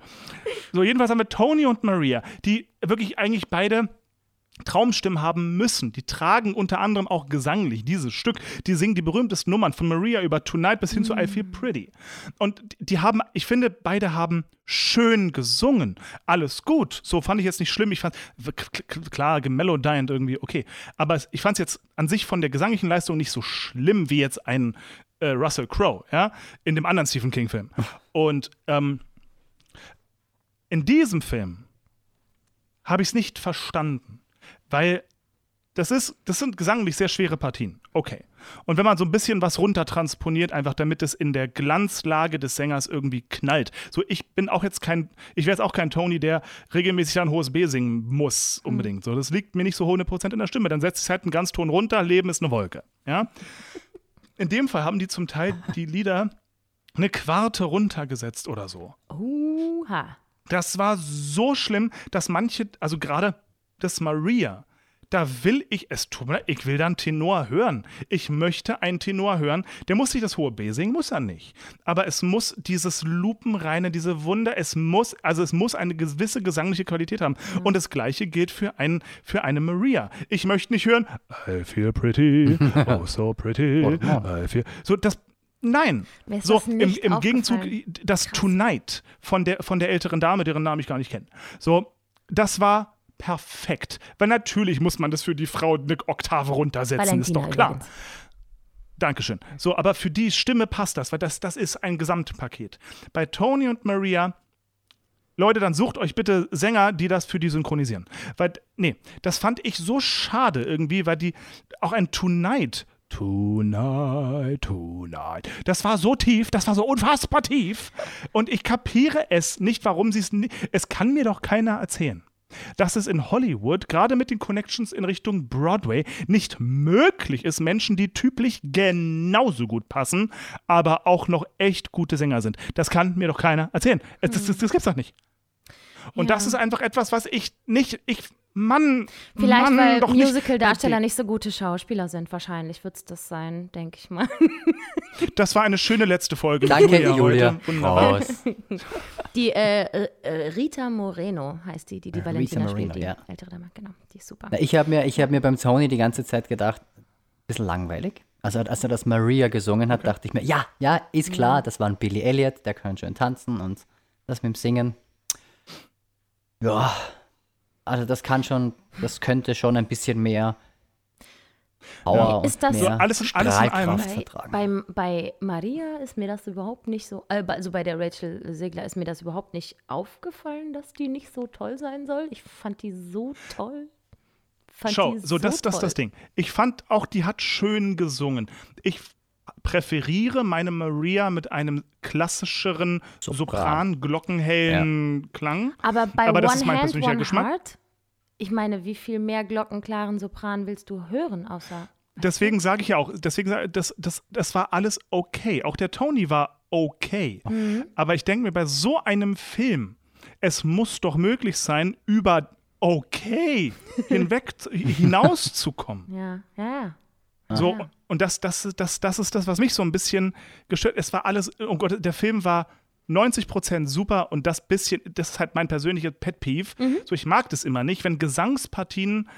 So, jedenfalls haben wir Tony und Maria, die wirklich eigentlich beide Traumstimmen haben müssen. Die tragen unter anderem auch gesanglich dieses Stück. Die singen die berühmtesten Nummern von Maria über Tonight bis hin zu I Feel Pretty. Und die haben, ich finde, beide haben schön gesungen. Alles gut. So fand ich jetzt nicht schlimm. Ich fand, klar, gemelodient irgendwie, okay. Aber ich fand es jetzt an sich von der gesanglichen Leistung nicht so schlimm wie jetzt ein äh, Russell Crowe, ja, in dem anderen Stephen King-Film. Und ähm, in diesem Film habe ich es nicht verstanden, weil das ist, das sind gesanglich sehr schwere Partien. Okay. Und wenn man so ein bisschen was runtertransponiert, einfach damit es in der Glanzlage des Sängers irgendwie knallt. So, ich bin auch jetzt kein, ich wäre jetzt auch kein Tony, der regelmäßig ein hohes B singen muss, unbedingt. So, das liegt mir nicht so 100% in der Stimme. Dann setzt sich halt einen Ganzton runter, Leben ist eine Wolke. Ja. In dem Fall haben die zum Teil die Lieder eine Quarte runtergesetzt oder so. Uha. Das war so schlimm, dass manche, also gerade das Maria, da will ich, es tut mir ich will dann Tenor hören. Ich möchte einen Tenor hören. Der muss nicht das hohe B singen, muss er nicht. Aber es muss dieses lupenreine, diese Wunder, es muss, also es muss eine gewisse gesangliche Qualität haben. Und das Gleiche gilt für, ein, für eine Maria. Ich möchte nicht hören, I feel pretty, oh so pretty, I feel, so das, Nein. So, im, im Gegenzug, das Tonight von der, von der älteren Dame, deren Namen ich gar nicht kenne. So, das war perfekt. Weil natürlich muss man das für die Frau eine Oktave runtersetzen, ist Valentina doch klar. übrigens. Dankeschön. So, aber für die Stimme passt das, weil das, das ist ein Gesamtpaket. Bei Tony und Maria, Leute, dann sucht euch bitte Sänger, die das für die synchronisieren. Weil, nee, das fand ich so schade irgendwie, weil die auch ein Tonight. Tonight, tonight. Das war so tief, das war so unfassbar tief. Und ich kapiere es nicht, warum sie es nicht. Es kann mir doch keiner erzählen dass es in Hollywood, gerade mit den Connections in Richtung Broadway, nicht möglich ist, Menschen, die typisch genauso gut passen, aber auch noch echt gute Sänger sind. Das kann mir doch keiner erzählen. Das, das, das gibt's doch nicht. Und Ja. das ist einfach etwas, was ich nicht, ich, Mann, Vielleicht, Mann, weil. Musical-Darsteller nicht so gute Schauspieler sind. Wahrscheinlich wird es das sein, denke ich mal. Das war eine schöne letzte Folge. Danke, Julia Julia. heute. Wunderbar. Raus. Die äh, äh, Rita Moreno heißt die, die die Äh, Valentina Rita Moreno, spielt. Die ja. ältere Dame, genau. Die ist super. Na, ich habe mir, ich hab mir beim Tony die ganze Zeit gedacht, ein bisschen langweilig. Also als er das Maria gesungen hat, dachte ich mir, ja, ja, ist klar, das war ein Billy Elliot, der kann schön tanzen und das mit dem Singen. Ja, also das kann schon, das könnte schon ein bisschen mehr Power Ist und das- mehr So, alles in- alles in. Strahlkraft Bei, vertragen. beim, bei Maria ist mir das überhaupt nicht so, äh, also bei der Rachel Segler ist mir das überhaupt nicht aufgefallen, dass die nicht so toll sein soll. Ich fand die so toll. Fand Schau, die so das, das, das Ding. Ich fand auch, die hat schön gesungen. Ich präferiere meine Maria mit einem klassischeren, Sopran. Sopran, glockenhellen Klang. Aber bei Aber das One ist mein Hand, persönlicher One Geschmack. Heart, ich meine, wie viel mehr glockenklaren Sopran willst du hören, außer Deswegen sage ich ja auch, deswegen sage das, das, das war alles okay. Auch der Tony war okay. Aber ich denke mir, bei so einem Film, es muss doch möglich sein, über okay hinweg zu- hinauszukommen. ja, ja, So, und das, das, das, das ist das, was mich so ein bisschen gestört. Es war alles, oh Gott, der Film war 90% super und das bisschen, das ist halt mein persönlicher Pet Peeve. So, ich mag das immer nicht, wenn Gesangspartien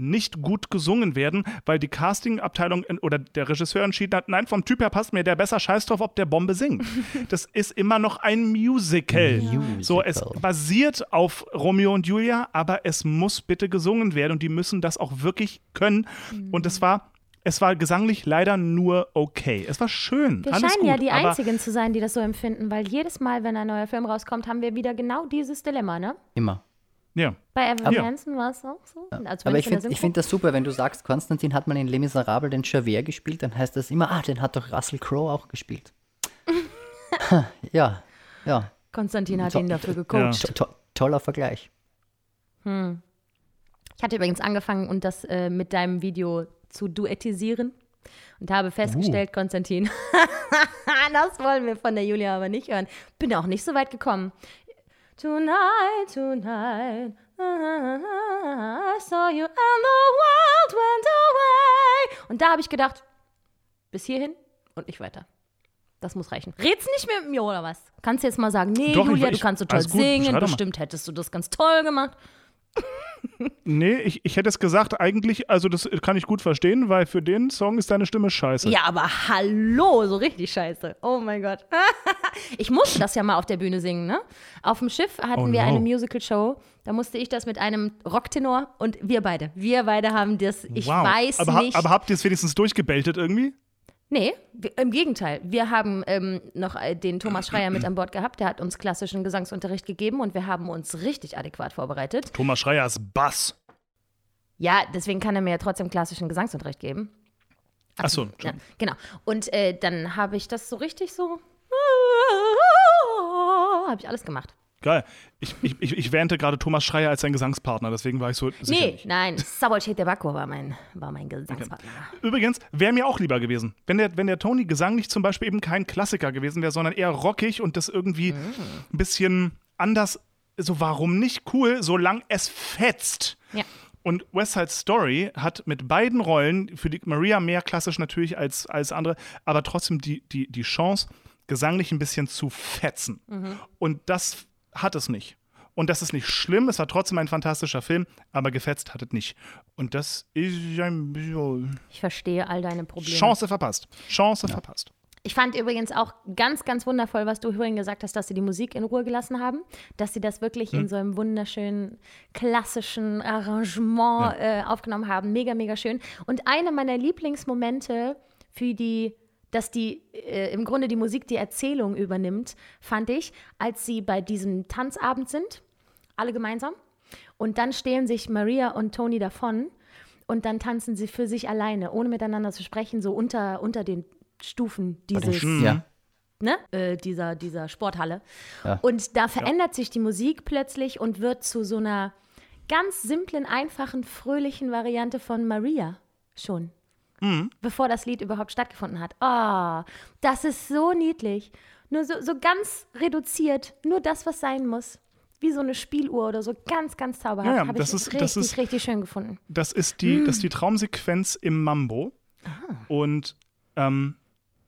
nicht gut gesungen werden, weil die Castingabteilung in- oder der Regisseur entschieden hat, nein, vom Typ her passt mir der besser, scheiß drauf, ob der Bombe singt. Das ist immer noch ein Musical. So, es Musical. basiert auf Romeo und Julia, aber es muss bitte gesungen werden und die müssen das auch wirklich können. Und es war, es war gesanglich leider nur okay. Es war schön. Wir alles scheinen gut, ja die Einzigen zu sein, die das so empfinden, weil jedes Mal, wenn ein neuer Film rauskommt, haben wir wieder genau dieses Dilemma, ne? Immer. Ja. Bei Evan Ja. Hansen war es auch so. Also Aber ich finde find das super, wenn du sagst, Konstantin hat mal in Les Miserables den Javert gespielt, dann heißt das immer, ah, den hat doch Russell Crowe auch gespielt. ja, ja. Konstantin hat To- ihn dafür Ja. gecoacht. To to toller Vergleich. Ich hatte übrigens angefangen, und das äh, mit deinem Video zu duettisieren und habe festgestellt, Konstantin, das wollen wir von der Julia aber nicht hören. Bin auch nicht so weit gekommen. Tonight, tonight, I saw you and the world went away. Und da habe ich gedacht, bis hierhin und nicht weiter. Das muss reichen. Red's nicht mehr mit mir oder was? Kannst du jetzt mal sagen, nee, Doch, Julia, ich- du kannst so toll singen, bestimmt hättest du das ganz toll gemacht. Nee, ich, ich hätte es gesagt, eigentlich, also das kann ich gut verstehen, weil für den Song ist deine Stimme scheiße. Ja, aber hallo, so richtig scheiße. Oh mein Gott. ich musste das ja mal auf der Bühne singen, ne? Auf dem Schiff hatten Oh wir no. eine Musical-Show. Da musste ich das mit einem Rocktenor und wir beide. Wir beide haben das, ich wow. weiß aber, nicht. aber habt ihr es wenigstens durchgebeltet irgendwie? Nee, im Gegenteil. Wir haben ähm, noch äh, den Thomas Schreier mit an Bord gehabt. Der hat uns klassischen Gesangsunterricht gegeben und wir haben uns richtig adäquat vorbereitet. Thomas Schreier ist Bass. Ja, deswegen kann er mir ja trotzdem klassischen Gesangsunterricht geben. Achso, Ja, genau. Und äh, dann habe ich das so richtig so. Habe ich alles gemacht. Geil. Ich, ich, ich, wähnte gerade Thomas Schreier als sein Gesangspartner, deswegen war ich so Nee, nicht. nein, Sabolchet Debacco war mein, war mein Gesangspartner. Übrigens, wäre mir auch lieber gewesen, wenn der, wenn der Tony gesanglich zum Beispiel eben kein Klassiker gewesen wäre, sondern eher rockig und das irgendwie Mm. ein bisschen anders, so warum nicht cool, solange es fetzt. Ja. Und West Side Story hat mit beiden Rollen, für die Maria mehr klassisch natürlich als, als andere, aber trotzdem die, die, die Chance, gesanglich ein bisschen zu fetzen. Und das hat es nicht. Und das ist nicht schlimm, es war trotzdem ein fantastischer Film, aber gefetzt hat es nicht. Und das ist ein bisschen Ich verstehe all deine Probleme. Chance verpasst. Chance verpasst. Ich fand übrigens auch ganz, ganz wundervoll, was du vorhin gesagt hast, dass sie die Musik in Ruhe gelassen haben, dass sie das wirklich Hm. in so einem wunderschönen klassischen Arrangement äh, aufgenommen haben. Mega, mega schön. Und einer meiner Lieblingsmomente für die dass die äh, im Grunde die Musik die Erzählung übernimmt, fand ich, als sie bei diesem Tanzabend sind, alle gemeinsam. Und dann stehlen sich Maria und Tony davon und dann tanzen sie für sich alleine, ohne miteinander zu sprechen, so unter, unter den Stufen dieses, Ja. ne, äh, dieser, dieser Sporthalle. Ja. Und da verändert sich die Musik plötzlich und wird zu so einer ganz simplen, einfachen, fröhlichen Variante von Maria schon. Bevor das Lied überhaupt stattgefunden hat. Ah, das ist so niedlich. Nur so, so ganz reduziert, nur das, was sein muss. Wie so eine Spieluhr oder so, ganz, ganz zauberhaft. Ja, ja, Habe das ich ist- richtig, das ist- richtig schön gefunden. Das ist die, das ist die Traumsequenz im Mambo. Ah. Und ähm,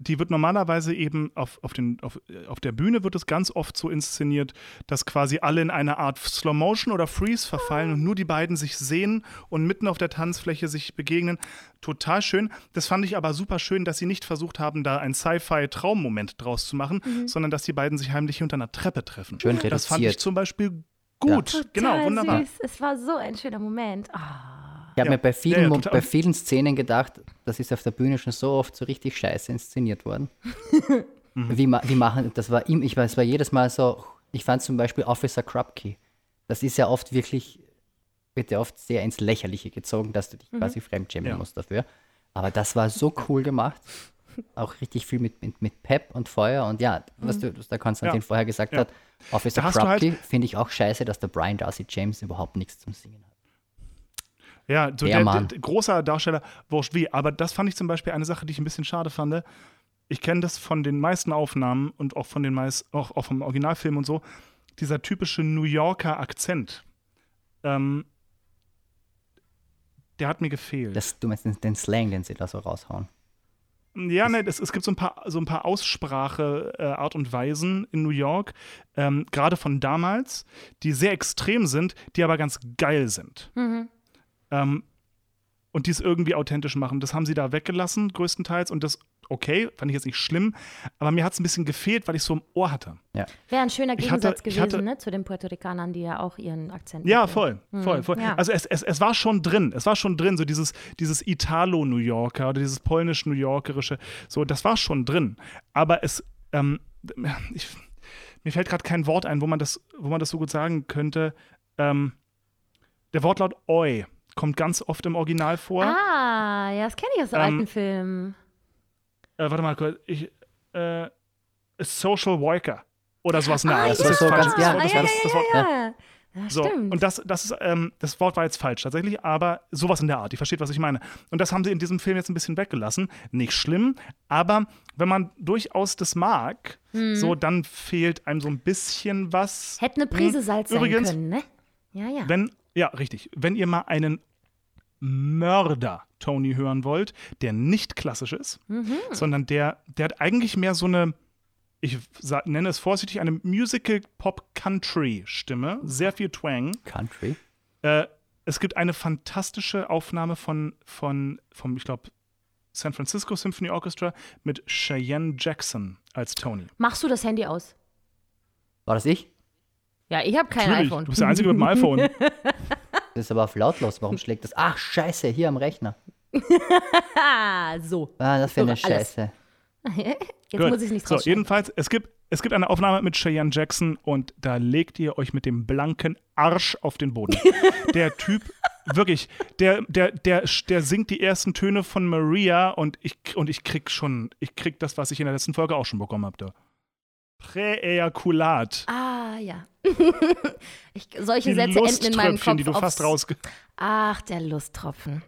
die wird normalerweise eben auf, auf, den, auf, äh, auf der Bühne wird es ganz oft so inszeniert, dass quasi alle in eine Art Slow Motion oder Freeze verfallen und nur die beiden sich sehen und mitten auf der Tanzfläche sich begegnen. Total schön. Das fand ich aber super schön, dass sie nicht versucht haben, da ein Sci-Fi-Traummoment draus zu machen, Mhm. sondern dass die beiden sich heimlich unter einer Treppe treffen. Schön Das fand ich reduziert. zum Beispiel gut. Genau, Total wunderbar. Süß. Es war so ein schöner Moment. Ah. Ich habe Ja. mir bei vielen, Ja, ja, bei vielen Szenen gedacht, das ist auf der Bühne schon so oft so richtig scheiße inszeniert worden. Mhm. wie, ma wie machen, das war ihm, ich weiß, war jedes Mal so, ich fand zum Beispiel Officer Krupke. Das ist ja oft wirklich, wird ja oft sehr ins Lächerliche gezogen, dass du dich quasi fremdschämen musst dafür. Aber das war so cool gemacht. Auch richtig viel mit, mit, mit Pep und Feuer und ja, was, du, was der Konstantin vorher gesagt hat, Officer du halt- Krupke finde ich auch scheiße, dass der Brian Darcy James überhaupt nichts zum Singen hat. Ja, so Der der, Mann. der, großer Darsteller, wurscht wie. Aber das fand ich zum Beispiel eine Sache, die ich ein bisschen schade fand. Ich kenne das von den meisten Aufnahmen und auch von den meist, auch, auch vom Originalfilm und so. Dieser typische New Yorker Akzent. Ähm, der hat mir gefehlt. Das, du meinst den, den Slang, den sie da so raushauen. Ja, ne, das, es gibt so ein paar, so ein paar Aussprache-Art und Weisen in New York, ähm, gerade von damals, die sehr extrem sind, die aber ganz geil sind. Ähm, und die es irgendwie authentisch machen. Das haben sie da weggelassen, größtenteils. Und das, okay, fand ich jetzt nicht schlimm, aber mir hat es ein bisschen gefehlt, weil ich so im Ohr hatte. Ja. Wäre ein schöner hatte- Gegensatz ich gewesen, hatte- ne, zu den Puerto Ricanern, die ja auch ihren Akzent Ja, mitbringen. voll, voll, voll. ja. Also es, es, es war schon drin, es war schon drin, so dieses, dieses Italo-New Yorker oder dieses polnisch-New Yorkerische, so, das war schon drin. Aber es, ähm, ich, mir fällt gerade kein Wort ein, wo man das, wo man das so gut sagen könnte. Ähm, der Wortlaut oi kommt ganz oft im Original vor. Ah, ja, das kenne ich aus Ähm, alten Filmen. Äh, warte mal kurz, ich, äh, Social Worker oder sowas in der Ah, Art. ja, Das ist so falsch. ganz- ja, das ja, war das- das Wort- ja, So, stimmt. und das, das, ist, ähm, das Wort war jetzt falsch tatsächlich, aber sowas in der Art. Ihr versteht, was ich meine. Und das haben sie in diesem Film jetzt ein bisschen weggelassen. Nicht schlimm, aber wenn man durchaus das mag, Hm. so, dann fehlt einem so ein bisschen was. Hätte eine Prise Salz sein Übrigens, können, ne? Ja, ja. Wenn, ja, richtig. Wenn ihr mal einen Mörder Tony hören wollt, der nicht klassisch ist, Mhm. sondern der, der hat eigentlich mehr so eine, ich nenne es vorsichtig, eine Musical-Pop-Country-Stimme. Sehr viel Twang. Country. Äh, es gibt eine fantastische Aufnahme von, von vom, ich glaube, San Francisco Symphony Orchestra mit Cheyenne Jackson als Tony. Machst du das Handy aus? War das ich? Ja, ich habe kein Natürlich, iPhone. du bist der Einzige mit dem iPhone. Das ist aber auf lautlos. Warum schlägt das? Ach, scheiße, hier am Rechner. So. Ah, das wäre eine alles. Scheiße. Jetzt Gut. muss ich nicht So, jedenfalls, es gibt, es gibt eine Aufnahme mit Cheyenne Jackson und da legt ihr euch mit dem blanken Arsch auf den Boden. der Typ, wirklich, der, der, der, der singt die ersten Töne von Maria und ich, und ich krieg schon, ich krieg das, was ich in der letzten Folge auch schon bekommen habe. Präejakulat. Ah, ja. ich, solche Die Sätze enden in meinem Kopf. die du fast rausge... Ach, der Lusttropfen.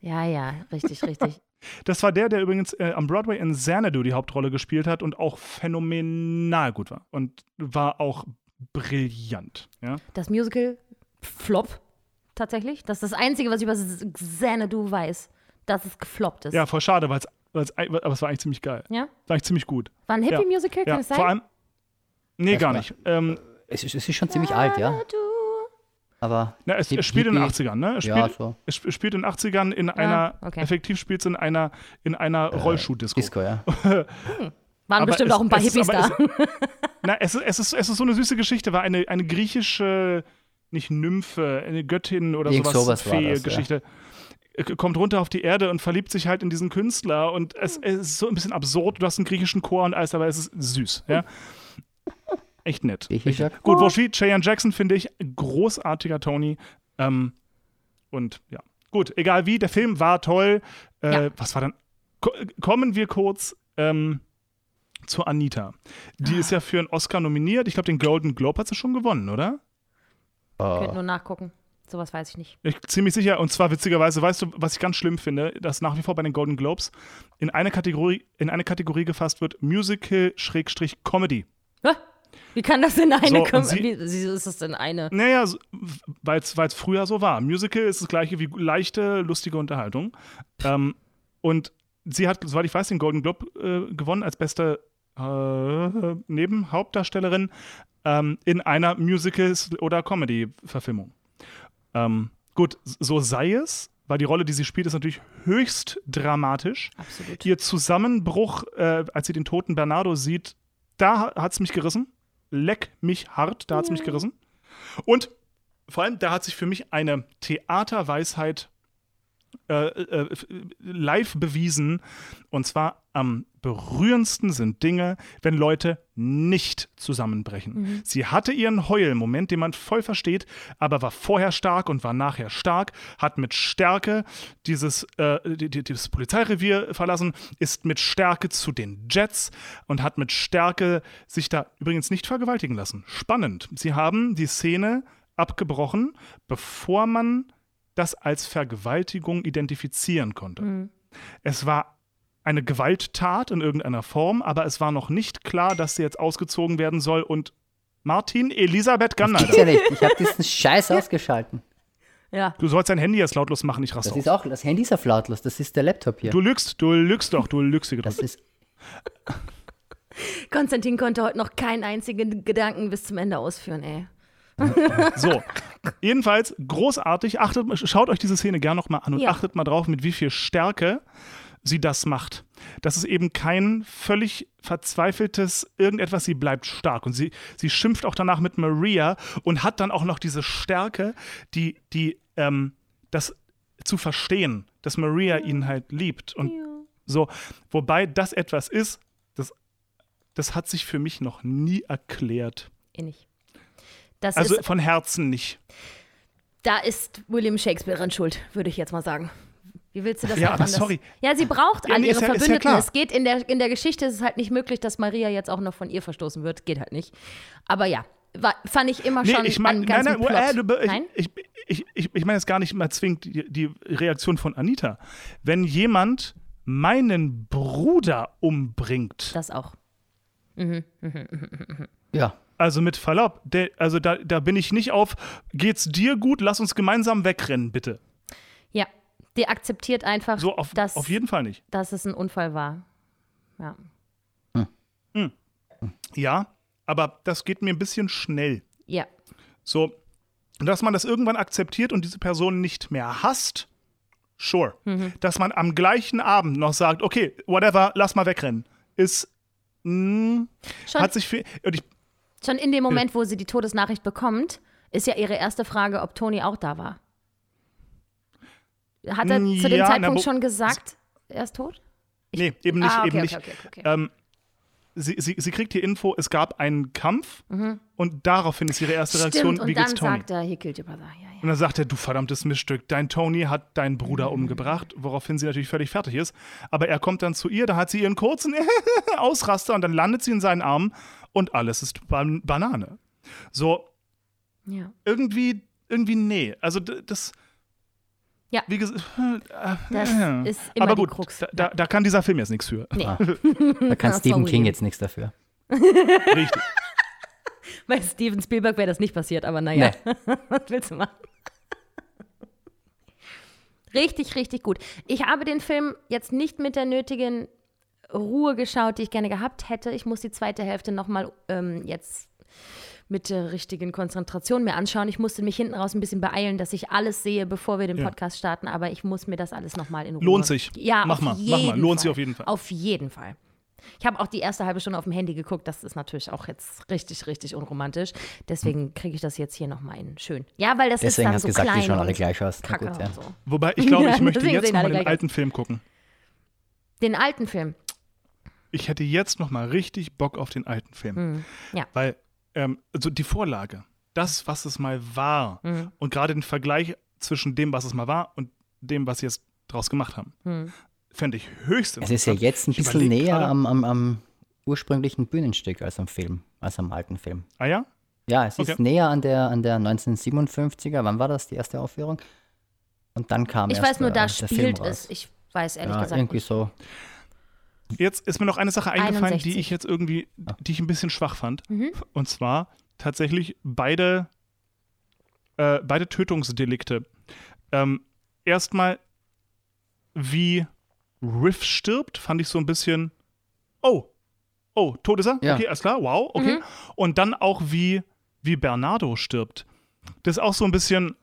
Ja, ja, richtig, richtig. Das war der, der übrigens äh, am Broadway in Xanadu die Hauptrolle gespielt hat und auch phänomenal gut war. Und war auch brillant. Ja? Das Musical Flop. tatsächlich. Das ist das Einzige, was ich über Xanadu weiß, dass es gefloppt ist. Ja, voll schade, weil es, aber es war eigentlich ziemlich geil. Ja? War eigentlich ziemlich gut. War ein Hippie-Musical, kann Ja, es sein? vor allem. Nee, Erst gar mal. nicht. Ähm, Es ist, es ist schon ziemlich alt, ja. Aber na, es, es spielt in den Hippie- 80ern, ne? Es Ja, spielt, so. es sp- spielt in den 80ern in einer, okay. effektiv spielt es in einer, in einer Rollschuh-Disco. Disco, ja. Waren Aber bestimmt es- auch ein paar Hippies da. Na, es ist, es, ist, es ist so eine süße Geschichte, war eine, eine griechische, nicht Nymphe, eine Göttin oder Irgend sowas, sowas war das, ja. Äh, Kommt runter auf die Erde und verliebt sich halt in diesen Künstler und es, es ist so ein bisschen absurd. Du hast einen griechischen Chor und alles, aber es ist süß. Ja? Echt nett. Echt. Gut, Woshi, Cheyenne Jackson finde ich großartiger Tony. Ähm, und ja, gut, egal wie, der Film war toll. Äh, Ja. Was war dann? Ko kommen wir kurz ähm, zu Anita. Die ist ja für einen Oscar nominiert. Ich glaube, den Golden Globe hat sie schon gewonnen, oder? Könnt Oh, nur nachgucken. Sowas weiß ich nicht. Ich ziemlich sicher. Und zwar witzigerweise, weißt du, was ich ganz schlimm finde, dass nach wie vor bei den Golden Globes in eine Kategorie, in eine Kategorie gefasst wird: Musical-Comedy. Wie kann das denn eine So, sie- Wie wie ist das denn eine? Naja, weil es früher so war. Musical ist das gleiche wie leichte, lustige Unterhaltung. Ähm, und sie hat, soweit ich weiß, den Golden Globe äh, gewonnen als beste äh, Nebenhauptdarstellerin ähm, in einer Musical- oder Comedy-Verfilmung. Ähm, gut, so sei es, weil die Rolle, die sie spielt, ist natürlich höchst dramatisch. Absolut. Ihr Zusammenbruch, äh, als sie den toten Bernardo sieht, da hat es mich gerissen. Leck mich hart, da hat es mich gerissen. Und vor allem, da hat sich für mich eine Theaterweisheit äh, äh, live bewiesen. Und zwar am berührendsten sind Dinge, wenn Leute nicht zusammenbrechen. Sie hatte ihren Heulmoment, den man voll versteht, aber war vorher stark und war nachher stark, hat mit Stärke dieses, äh, die- die- dieses Polizeirevier verlassen, ist mit Stärke zu den Jets und hat mit Stärke sich da übrigens nicht vergewaltigen lassen. Spannend. Sie haben die Szene abgebrochen, bevor man das als Vergewaltigung identifizieren konnte. Es war eine Gewalttat in irgendeiner Form, aber es war noch nicht klar, dass sie jetzt ausgezogen werden soll und Martin Elisabeth Gannalder. ja nicht. Ich habe diesen Scheiß ausgeschalten. Ja. Du sollst dein Handy jetzt lautlos machen, ich raste Das ist auch, das Handy ist auf lautlos. Das ist der Laptop hier. Du lügst, du lügst doch, du lügst Das ist, Konstantin konnte heute noch keinen einzigen Gedanken bis zum Ende ausführen, ey. So, jedenfalls großartig. Achtet, schaut euch diese Szene gerne nochmal an und Ja. achtet mal drauf, mit wie viel Stärke sie das macht. Das ist eben kein völlig verzweifeltes irgendetwas, sie bleibt stark. Und sie, sie schimpft auch danach mit Maria und hat dann auch noch diese Stärke, die, die, ähm, das zu verstehen, dass Maria ihn halt liebt. Und so, wobei das etwas ist, das, das hat sich für mich noch nie erklärt. Eh nicht. Das Also ist, von Herzen nicht. da ist William Shakespeare dran schuld, würde ich jetzt mal sagen. Wie willst du das Ja, aber anders- sorry. Ja, sie braucht Ja, alle nee, ihre ist ja- ist ja Verbündeten. klar. es geht in der, in der Geschichte ist es halt nicht möglich, dass Maria jetzt auch noch von ihr verstoßen wird. Geht halt nicht. Aber ja, war, fand ich immer schon ich meine, einen nein, nein, Plot. äh, nein? ich, ich, ich, ich meine jetzt gar nicht mal zwingend die, die Reaktion von Anita. Wenn jemand meinen Bruder umbringt, Das auch. ja. Also mit Verlaub, der, also da, da bin ich nicht auf, geht's dir gut, lass uns gemeinsam wegrennen, bitte. Ja, die akzeptiert einfach, So auf, dass, auf jeden Fall nicht. dass es ein Unfall war. Ja. Ja, aber das geht mir ein bisschen schnell. Ja. So, dass man das irgendwann akzeptiert und diese Person nicht mehr hasst, sure. Dass man am gleichen Abend noch sagt, okay, whatever, lass mal wegrennen, ist, mh, Schon, hat sich viel, und ich, schon in dem Moment, wo sie die Todesnachricht bekommt, ist ja ihre erste Frage, ob Toni auch da war. Hat er zu dem na, Zeitpunkt wo- schon gesagt, er ist tot? nee, eben nicht, ah, okay, eben nicht. okay, okay. Ähm, sie, sie, sie kriegt die Info, es gab einen Kampf und daraufhin ist ihre erste Reaktion, Mhm. Stimmt, wie und dann geht's Tony? sagt er, he killed your brother. Ja, ja. Und dann sagt er, du verdammtes Miststück, dein Tony hat deinen Bruder Mhm. umgebracht, woraufhin sie natürlich völlig fertig ist. Aber er kommt dann zu ihr, da hat sie ihren kurzen Ausraster und dann landet sie in seinen Armen und alles ist Ban Banane. So, ja. irgendwie, irgendwie nee. Also das, Ja. wie gesagt, Das äh, ist immer aber die gut, Krux. da, da, da kann dieser Film jetzt nichts für. Nee, Da kann Stephen King jetzt nichts dafür. Richtig. bei Steven Spielberg wäre das nicht passiert, aber naja, was willst du machen? Richtig, richtig gut. Ich habe den Film jetzt nicht mit der nötigen Ruhe geschaut, die ich gerne gehabt hätte. Ich muss die zweite Hälfte nochmal ähm, jetzt mit der richtigen Konzentration mir anschauen. Ich musste mich hinten raus ein bisschen beeilen, dass ich alles sehe, bevor wir den Ja. Podcast starten, aber ich muss mir das alles nochmal in Ruhe. Lohnt sich. Ja, Mach auf mal, mach mal. Lohnt sich Fall. auf jeden Fall. Auf jeden Fall. Ich habe auch die erste halbe Stunde auf dem Handy geguckt. Das ist natürlich auch jetzt richtig, richtig unromantisch. Deswegen kriege ich das jetzt hier nochmal in schön. Ja, weil das Deswegen ist hast dann du so gesagt, die klein schauen alle und gleich aus. Na Kacke gut, ja. so. Wobei, ich glaube, ich möchte deswegen jetzt nochmal alle den gleich alten Film gucken. Den alten Film. Ich hätte jetzt nochmal richtig Bock auf den alten Film. Hm. Ja. Weil, ähm, also die Vorlage, das, was es mal war Hm. und gerade den Vergleich zwischen dem, was es mal war und dem, was sie jetzt draus gemacht haben, Hm. fände ich höchst Es ist ja interessant. jetzt ein bisschen näher am, am, am ursprünglichen Bühnenstück als am Film, als am alten Film. Ah ja? Ja, es Okay. ist näher an der, an der 1957er, wann war das, die erste Aufführung? Und dann kam Ich erst weiß nur, der, da der spielt es. Ich weiß ehrlich ja, gesagt irgendwie nicht. so. Jetzt ist mir noch eine Sache eingefallen, 61. die ich jetzt irgendwie, die ich ein bisschen schwach fand. Mhm. Und zwar tatsächlich beide, äh, beide Tötungsdelikte. Ähm, erstmal, wie Riff stirbt, fand ich so ein bisschen, oh, oh, tot ist er? Ja. Okay, alles klar, wow, okay. Und dann auch, wie, wie Bernardo stirbt. Das ist auch so ein bisschen,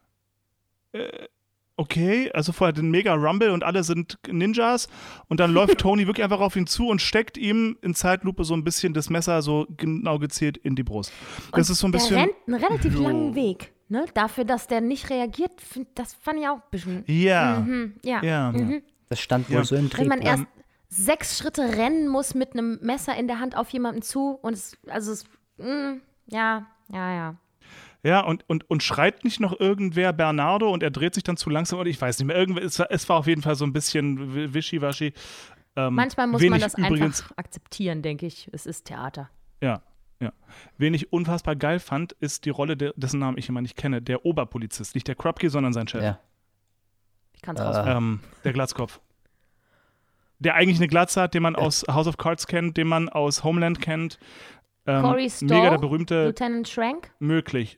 äh, okay, also vorher den Mega Rumble und alle sind Ninjas und dann läuft Tony wirklich einfach auf ihn zu und steckt ihm in Zeitlupe so ein bisschen das Messer so genau gezielt in die Brust. Das Und ist so ein der bisschen. rennt einen relativ Jo. langen Weg. Ne? Dafür, dass der nicht reagiert, das fand ich auch ein bisschen. Ja, Mhm, ja. ja. Das stand wohl Ja. so im Wenn man Drehbuch. erst sechs Schritte rennen muss mit einem Messer in der Hand auf jemanden zu und es, also es, mm, ja, ja, ja. Ja, und, und, und schreit nicht noch irgendwer Bernardo und er dreht sich dann zu langsam oder ich weiß nicht mehr. Irgendwer, es, war, es war auf jeden Fall so ein bisschen wi- wischiwaschi. Ähm, Manchmal muss man das übrigens, einfach akzeptieren, denke ich. Es ist Theater. Ja, ja. Wen ich unfassbar geil fand, ist die Rolle, der, dessen Namen ich immer nicht kenne, der Oberpolizist. Nicht der Krupke, sondern sein Chef. ja. Ich kann es Äh, rausfinden. Ähm, der Glatzkopf. Der eigentlich eine Glatze hat, den man aus House of Cards kennt, den man aus Homeland kennt. Ähm, Corey Stoll, mega der berühmte, Lieutenant Schrank? möglich.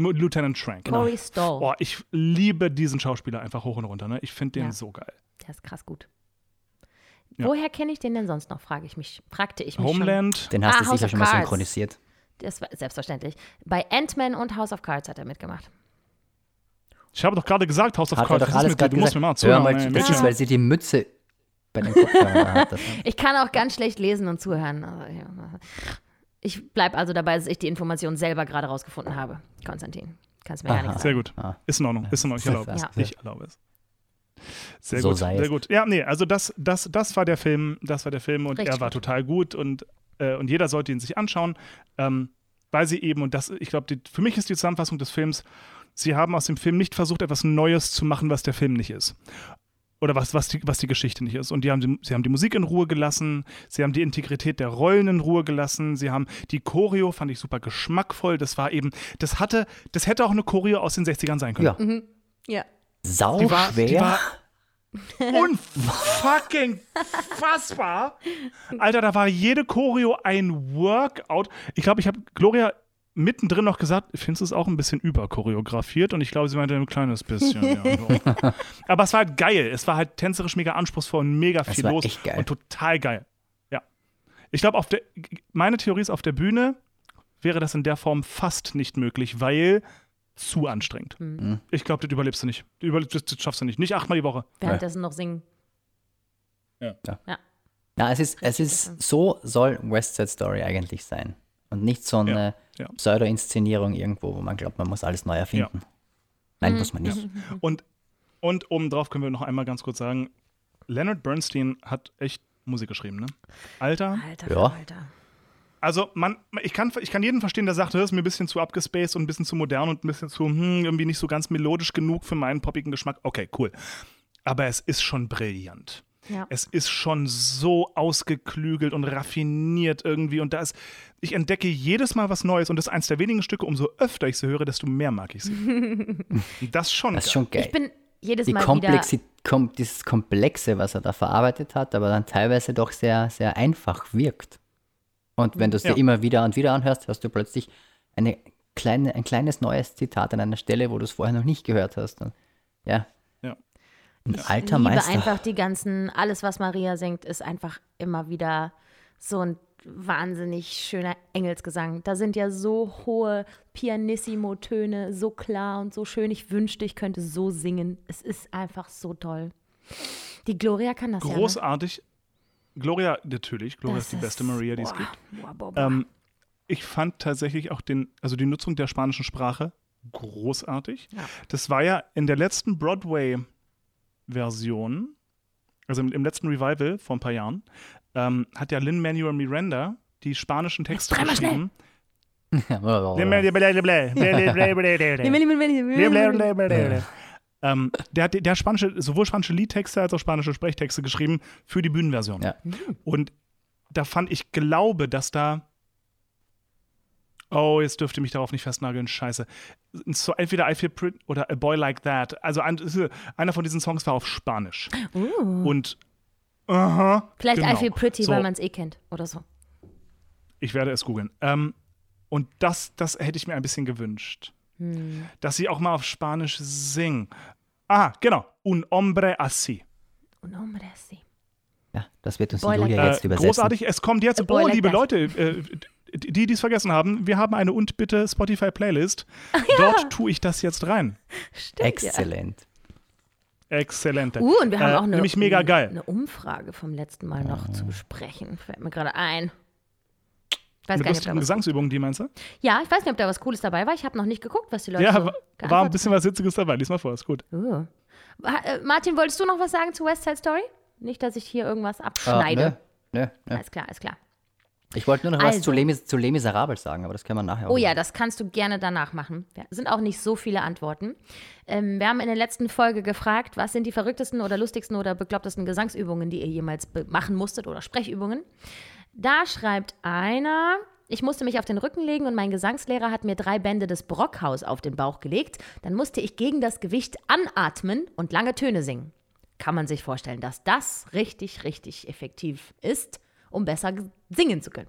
Lieutenant Schrank. Corey Stoll. Boah, ich liebe diesen Schauspieler einfach hoch und runter. Ne? Ich finde den Ja. so geil. Der ist krass gut. Ja. Woher kenne ich den denn sonst noch, frage ich mich, fragte ich mich schon. Homeland. Den hast Ah, du sicher schon mal synchronisiert. Das war selbstverständlich. Bei Ant-Man und House of Cards hat er mitgemacht. Ich habe doch gerade gesagt, House of Hat Cards. alles mit Du musst mir mal Hör zuhören. mal, das Mädchen. ist, weil sie die Mütze bei den Kopfhörern hat. Ich kann auch ganz schlecht lesen und zuhören. Ich bleibe also dabei, dass ich die Information selber gerade rausgefunden habe. Konstantin, kannst mir gar Aha. nichts Sehr sagen. gut. Ah. Ist in Ordnung. Ist in Ordnung. Ich erlaube es. Ja. Ich erlaube es. Sehr So gut. sei Sehr es. gut. Ja, nee, also das, das, das war der Film, das war der Film und Richtig er war gut. total gut und, äh, und jeder sollte ihn sich anschauen, ähm, weil sie eben, und das, ich glaube, für mich ist die Zusammenfassung des Films, sie haben aus dem Film nicht versucht, etwas Neues zu machen, was der Film nicht ist. Oder was, was, die, was die Geschichte nicht ist. Und die haben die, sie haben die Musik in Ruhe gelassen, sie haben die Integrität der Rollen in Ruhe gelassen, sie haben die Choreo, fand ich super geschmackvoll. Das war eben, das hatte, das hätte auch eine Choreo aus den 60ern sein können. Ja, Ja. sau Die war, schwer. die war unfucking fassbar. Alter, da war jede Choreo ein Workout. Ich glaube, ich habe Gloria mittendrin noch gesagt, findest du es auch ein bisschen überchoreografiert? Und ich glaube, sie meinte ein kleines bisschen. ja. Aber es war halt geil. Es war halt tänzerisch mega anspruchsvoll und mega viel war los. echt geil. Und total geil. Ja. Ich glaube, auf der, meine Theorie ist, auf der Bühne wäre das in der Form fast nicht möglich, weil zu anstrengend. Mhm. Ich glaube, das überlebst du nicht. Das, das schaffst du nicht. Nicht achtmal die Woche. Währenddessen noch singen. Ja, es ist, es ist, so soll West Side Story eigentlich sein. Und nicht so eine ja. Pseudo-Inszenierung irgendwo, wo man glaubt, man muss alles neu erfinden. Nein, muss man nicht. Und, und obendrauf können wir noch einmal ganz kurz sagen, Leonard Bernstein hat echt Musik geschrieben, ne? Alter. Alter, Ja. Alter. Also, man, ich, kann, ich kann jeden verstehen, der sagt, das ist mir ein bisschen zu abgespaced und ein bisschen zu modern und ein bisschen zu, hm, irgendwie nicht so ganz melodisch genug für meinen poppigen Geschmack. Okay, cool. Aber es ist schon brillant. Ja. Es ist schon so ausgeklügelt und raffiniert irgendwie. Und da ist, ich entdecke jedes Mal was Neues und das ist eins der wenigen Stücke, umso öfter ich sie höre, desto mehr mag ich sie. Das schon. Das ist geil. schon geil. Ich bin jedes Die Mal wieder. Komplexi kom dieses Komplexe, was er da verarbeitet hat, aber dann teilweise doch sehr, sehr einfach wirkt. Und wenn du es Ja. dir immer wieder und wieder anhörst, hörst du plötzlich eine kleine, ein kleines neues Zitat an einer Stelle, wo du es vorher noch nicht gehört hast. Und, ja, Ein Ich alter liebe Meister. einfach die ganzen, alles, was Maria singt, ist einfach immer wieder so ein wahnsinnig schöner Engelsgesang. Da sind ja so hohe Pianissimo-Töne, so klar und so schön. Ich wünschte, ich könnte so singen. Es ist einfach so toll. Die Gloria kann das Großartig. Gloria, natürlich. ja. Gloria Ne? ist die beste Maria, die es boah, gibt. Boah, boah, boah. Ähm, ich fand tatsächlich auch den, also die Nutzung der spanischen Sprache großartig. Ja. Das war ja in der letzten Broadway-Version, also im, im letzten Revival vor ein paar Jahren, ähm, hat ja Lin-Manuel Miranda die spanischen Texte geschrieben. Ähm, der hat, der hat spanische, sowohl spanische Liedtexte als auch spanische Sprechtexte geschrieben für die Bühnenversion. Ja. Und da fand ich, glaube, dass da. Oh, jetzt dürfte mich darauf nicht festnageln. Scheiße. So, entweder I Feel Pretty oder A Boy Like That. Also ein, einer von diesen Songs war auf Spanisch. Und. Aha. Vielleicht genau. I Feel Pretty, so, weil man es eh kennt oder so. Ich werde es googeln. Ähm, und das, das hätte ich mir ein bisschen gewünscht. Hm. Dass sie auch mal auf Spanisch singen. Ah, genau. Un hombre así. Un hombre así. Ja, das wird uns Boy like Julia Äh, jetzt übersetzen. großartig. Es kommt jetzt. Oh, like liebe that. Leute, äh, die, die es vergessen haben, wir haben eine und bitte Spotify-Playlist. Dort tue ich das jetzt rein. Stimmt, Exzellent. Exzellent. Ja. Uh, und wir haben Äh, auch eine, Nämlich mega geil. eine Umfrage vom letzten Mal noch Ah. zu besprechen. Fällt mir gerade ein. Ich weiß Mit gar nicht, ob Gesangsübungen, die meinst du? Ja, ich weiß nicht, ob da was Cooles dabei war. Ich habe noch nicht geguckt, was die Leute Ja, so war, war ein bisschen was Witziges dabei. Lies mal vor, ist gut. haben. Uh. Äh, Martin, wolltest du noch was sagen zu West Side Story? Nicht, dass ich hier irgendwas Ah, abschneide. nö, nö, nö. Alles klar, alles klar. Ich wollte nur noch was Also. zu, Les, zu Les Miserables sagen, aber das können wir nachher auch Oh ja, machen. das kannst du gerne danach machen. Ja, sind auch nicht so viele Antworten. Ähm, wir haben in der letzten Folge gefragt, was sind die verrücktesten oder lustigsten oder beklopptesten Gesangsübungen, die ihr jemals machen musstet oder Sprechübungen. Da schreibt einer, ich musste mich auf den Rücken legen und mein Gesangslehrer hat mir drei Bände des Brockhaus auf den Bauch gelegt. Dann musste ich gegen das Gewicht anatmen und lange Töne singen. Kann man sich vorstellen, dass das richtig, richtig effektiv ist, um besser singen zu können.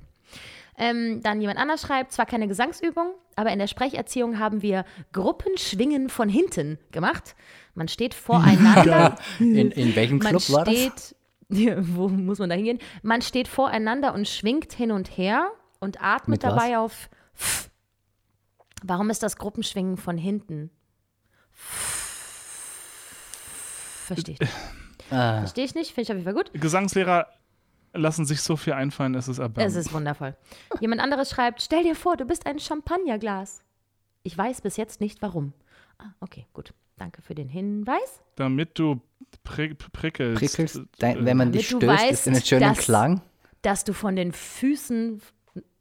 Ähm, dann jemand anders schreibt, zwar keine Gesangsübung, aber in der Sprecherziehung haben wir Gruppenschwingen von hinten gemacht. Man steht voreinander. In, in welchem man Club war das? steht, Ja, wo muss man da hingehen? Man steht voreinander und schwingt hin und her und atmet Mit was? dabei auf. F. Warum ist das Gruppenschwingen von hinten? Verstehe ich nicht. Ah, Verstehe ich nicht, finde ich auf jeden Fall gut. Gesangslehrer lassen sich so viel einfallen, es ist Es erbärmlich. ist wundervoll. Jemand anderes schreibt: Stell dir vor, du bist ein Champagnerglas. Ich weiß bis jetzt nicht warum. Ah, okay, gut. Danke für den Hinweis. Damit du prick, prickelst. prickelst, dein, wenn man dich stößt, weißt, ist einen schönen dass- Klang. Dass du von den Füßen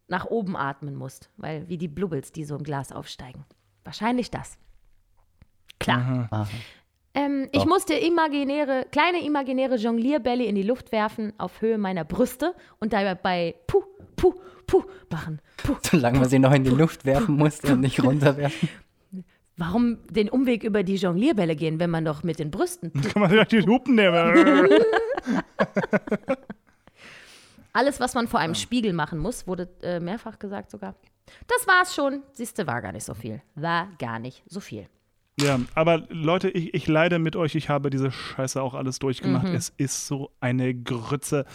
nach oben atmen musst, weil wie die Blubbels, die so im Glas aufsteigen. Wahrscheinlich das. Klar. Aha. Ähm, ich Doch. musste imaginäre, kleine imaginäre Jonglierbälle in die Luft werfen auf Höhe meiner Brüste und dabei puh, puh, puh machen. Puh. Solange man sie noch in die Luft werfen musste und nicht runterwerfen. Warum den Umweg über die Jonglierbälle gehen, wenn man doch mit den Brüsten. Kann man direkt die Hupen nehmen. Alles, was man vor einem Spiegel machen muss, wurde äh, mehrfach gesagt sogar. Das war's schon. Siehste, war gar nicht so viel. War gar nicht so viel. Ja, aber Leute, ich, ich leide mit euch. Ich habe diese Scheiße auch alles durchgemacht. Mhm. Es ist so eine Grütze.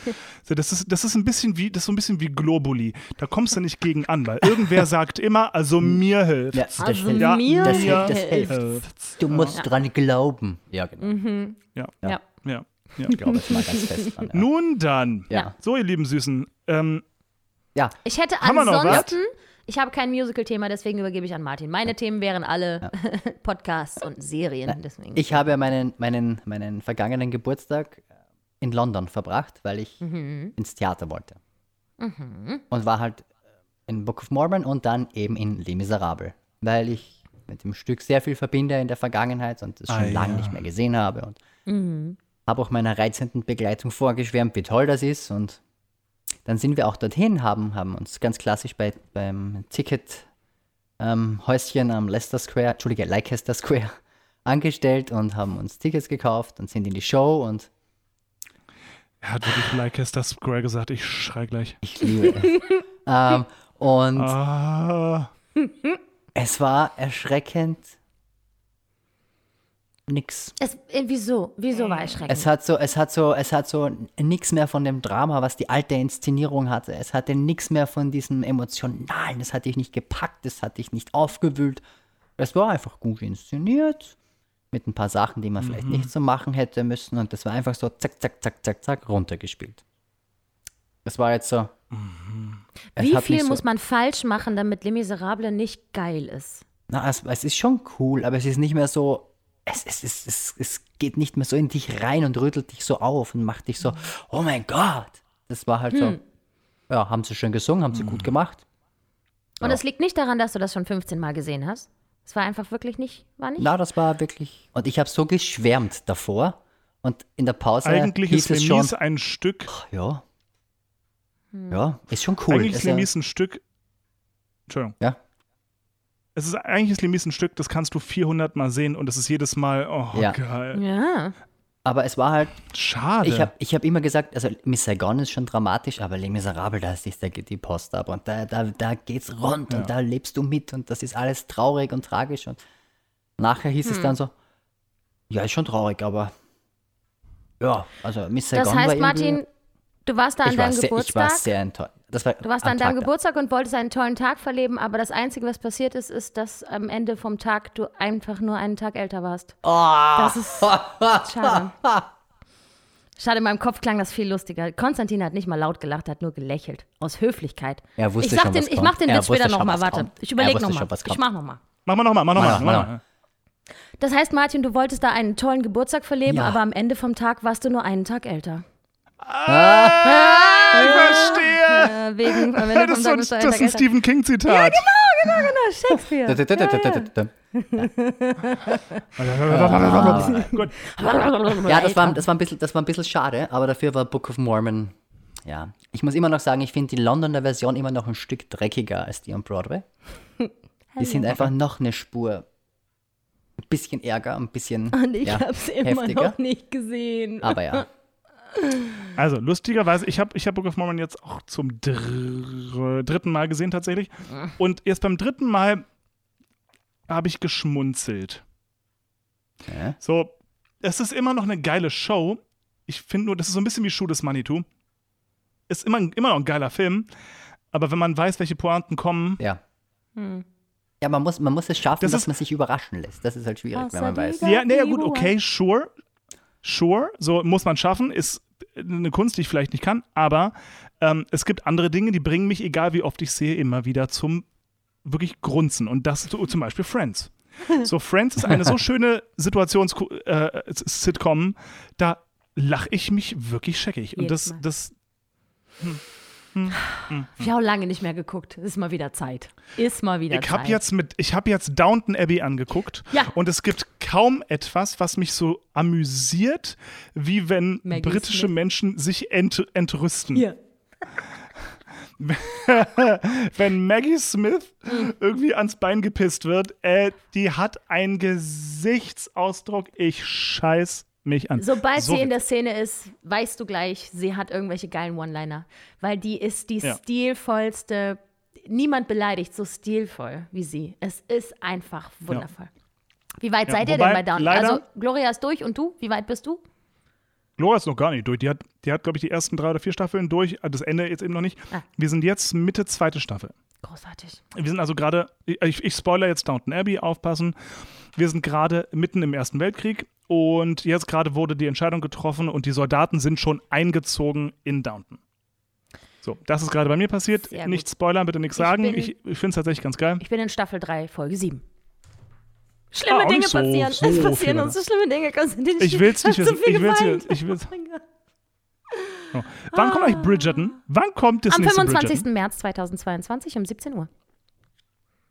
So, Das ist, das ist ein bisschen wie, das ist so ein bisschen wie Globuli. Da kommst du nicht gegen an, weil irgendwer sagt immer, also mir hilft. Ja, das Also hilft. Ja, mir das hilft, das hilft. Du musst dran glauben. Ja, genau. Mhm. Ja, Ja. Ja. ja, ja. Ich glaube jetzt mal ganz fest dran. Ja. Nun dann. Ja. So, ihr lieben Süßen. Ähm, ja. Ich hätte Haben wir noch was? ansonsten, ich habe kein Musical-Thema, deswegen übergebe ich an Martin. Meine Themen wären alle Podcasts und Serien. Deswegen. Ich habe ja meinen, meinen, meinen vergangenen Geburtstag in London verbracht, weil ich Mhm. ins Theater wollte. Und war halt in Book of Mormon und dann eben in Les Miserables, weil ich mit dem Stück sehr viel verbinde in der Vergangenheit und es schon Ah, lange ja. nicht mehr gesehen habe und Mhm. habe auch meiner reizenden Begleitung vorgeschwärmt, wie toll das ist und dann sind wir auch dorthin, haben, haben uns ganz klassisch bei, beim Ticket ähm, Häuschen am Leicester Square, Entschuldige, Leicester Square angestellt und haben uns Tickets gekauft und sind in die Show und er hat wirklich Leicester Square gesagt, ich schrei gleich. ich liebe es. ähm, und Ah, es war erschreckend nix. Es, äh, wieso? Wieso war erschreckend? Es hat so, es hat so, es hat so nichts mehr von dem Drama, was die alte Inszenierung hatte. Es hatte nichts mehr von diesem Emotionalen. Es hat dich nicht gepackt, es hat dich nicht aufgewühlt. Es war einfach gut inszeniert. Mit ein paar Sachen, die man vielleicht nicht so machen hätte müssen. Und das war einfach so zack, zack, zack, zack, zack, runtergespielt. Das war jetzt so. es Wie viel so, muss man falsch machen, damit Les Miserables nicht geil ist? Na, es, es ist schon cool, aber es ist nicht mehr so. Es, es, es, es, es geht nicht mehr so in dich rein und rüttelt dich so auf und macht dich so, oh mein Gott. Das war halt so. Ja, haben sie schön gesungen, haben sie gut gemacht. Und es liegt nicht daran, dass du das schon 15 Mal gesehen hast. Es war einfach wirklich nicht, war nicht. Na, das war wirklich. Und ich habe so geschwärmt davor. Und in der Pause Eigentlich hieß ist es schon. Ein Stück, Ja. Ja, ist schon cool. eigentlich ist ja, Lemis ein Stück, Entschuldigung, ja. Es ist eigentlich ist Lemis ein Stück, das kannst du 400 Mal sehen und es ist jedes Mal, oh Ja. geil. Ja. Aber es war halt Schade. Ich habe ich hab immer gesagt, also Miss Saigon ist schon dramatisch, aber Les Miserables, da ist da geht die Post ab und da, da, da geht's rund und da lebst du mit und das ist alles traurig und tragisch und nachher hieß Hm. es dann so, ja, ist schon traurig, aber ja, also Miss Saigon Das war heißt, irgendwie, Martin, du warst da an ich war, deinem sehr, ich war Geburtstag. sehr enttäuscht. Das war Du warst da am an deinem Tag- Geburtstag und wolltest einen tollen Tag verleben, aber das Einzige, was passiert ist, ist, dass am Ende vom Tag du einfach nur einen Tag älter warst. Oh. Das ist schade. Schade, in meinem Kopf klang das viel lustiger. Konstantin hat nicht mal laut gelacht, hat nur gelächelt. Aus Höflichkeit. Er wusste ich sag schon, den, was ich mach den Witz später nochmal, warte. kommt. Ich Er überlege nochmal. Ich mach nochmal. mach mal nochmal, mach nochmal. Noch. Das heißt, Martin, du wolltest da einen tollen Geburtstag verleben, Ja. aber am Ende vom Tag warst du nur einen Tag älter. Ich verstehe. Äh, wegen, Ende Das ist, so, einen das ist ein. Stephen King-Zitat. Shakespeare. Gut. Ja, das war, das, war ein bisschen, das war ein bisschen schade, aber dafür war Book of Mormon, ja. Ich muss immer noch sagen, ich finde die Londoner Version immer noch ein Stück dreckiger als die am Broadway. Die sind einfach noch eine Spur. Ein bisschen ärger, ein bisschen Und ich ja, hab's immer heftiger. noch nicht gesehen. Aber ja. Also, lustigerweise, ich habe ich hab Book of Mormon jetzt auch zum dr dritten Mal gesehen tatsächlich. Und erst beim dritten Mal habe ich geschmunzelt. Ja. So, es ist immer noch eine geile Show. Ich finde nur, das ist so ein bisschen wie Schuh des Manitou. Ist immer, immer noch ein geiler Film. Aber wenn man weiß, welche Pointen kommen, Ja. Ja, man muss, man muss es schaffen, Das dass ist- man sich überraschen lässt. Das ist halt schwierig, wenn man weiß. Ja, naja, gut, okay, sure. Sure, so muss man schaffen, ist eine Kunst, die ich vielleicht nicht kann, aber ähm, es gibt andere Dinge, die bringen mich, egal wie oft ich sehe, immer wieder zum wirklich Grunzen. Und das so, zum Beispiel Friends. So, Friends ist eine so schöne Situations-Sitcom, da lache ich mich wirklich scheckig. Und Jedes das, Mal. das, Ich habe lange nicht mehr geguckt. Ist mal wieder Zeit. Ist mal wieder Ich Zeit. habe jetzt mit, ich habe jetzt Downton Abbey angeguckt Ja. und es gibt kaum etwas, was mich so amüsiert, wie wenn Maggie britische Smith. Menschen sich ent, entrüsten. Hier. Wenn Maggie Smith Mhm. irgendwie ans Bein gepisst wird, äh, die hat einen Gesichtsausdruck, ich scheiß mich an. Sobald So sie in der Szene ist, weißt du gleich, sie hat irgendwelche geilen One-Liner. Weil die ist die Ja. stilvollste. Niemand beleidigt so stilvoll wie sie. Es ist einfach wundervoll. Wie weit Ja, seid ihr denn bei Down? Also, Gloria ist durch und du? Wie weit bist du? Gloria ist noch gar nicht durch. Die hat, die hat glaube ich, die ersten drei oder vier Staffeln durch. Das Ende jetzt eben noch nicht. Ah. Wir sind jetzt Mitte zweite Staffel. Großartig. Wir sind also gerade, ich, ich spoiler jetzt Downton Abbey, aufpassen. Wir sind gerade mitten im Ersten Weltkrieg und jetzt gerade wurde die Entscheidung getroffen und die Soldaten sind schon eingezogen in Downton. So, das ist gerade bei mir passiert. Sehr gut. Nicht spoilern, bitte nichts Ich sagen. bin- Ich, ich finde es tatsächlich ganz geil. Ich bin in Staffel 3, Folge 7. Schlimme Ah, Dinge nicht so- passieren. so es passieren uns so schlimme Dinge. Konstantin, Ich will's nicht hab so wissen. Ich will's geweint. nicht- ich will's- Oh. Wann kommt eigentlich Bridgerton? Wann kommt das Am nächste 25. Bridgerton? März 2022 um 17 Uhr.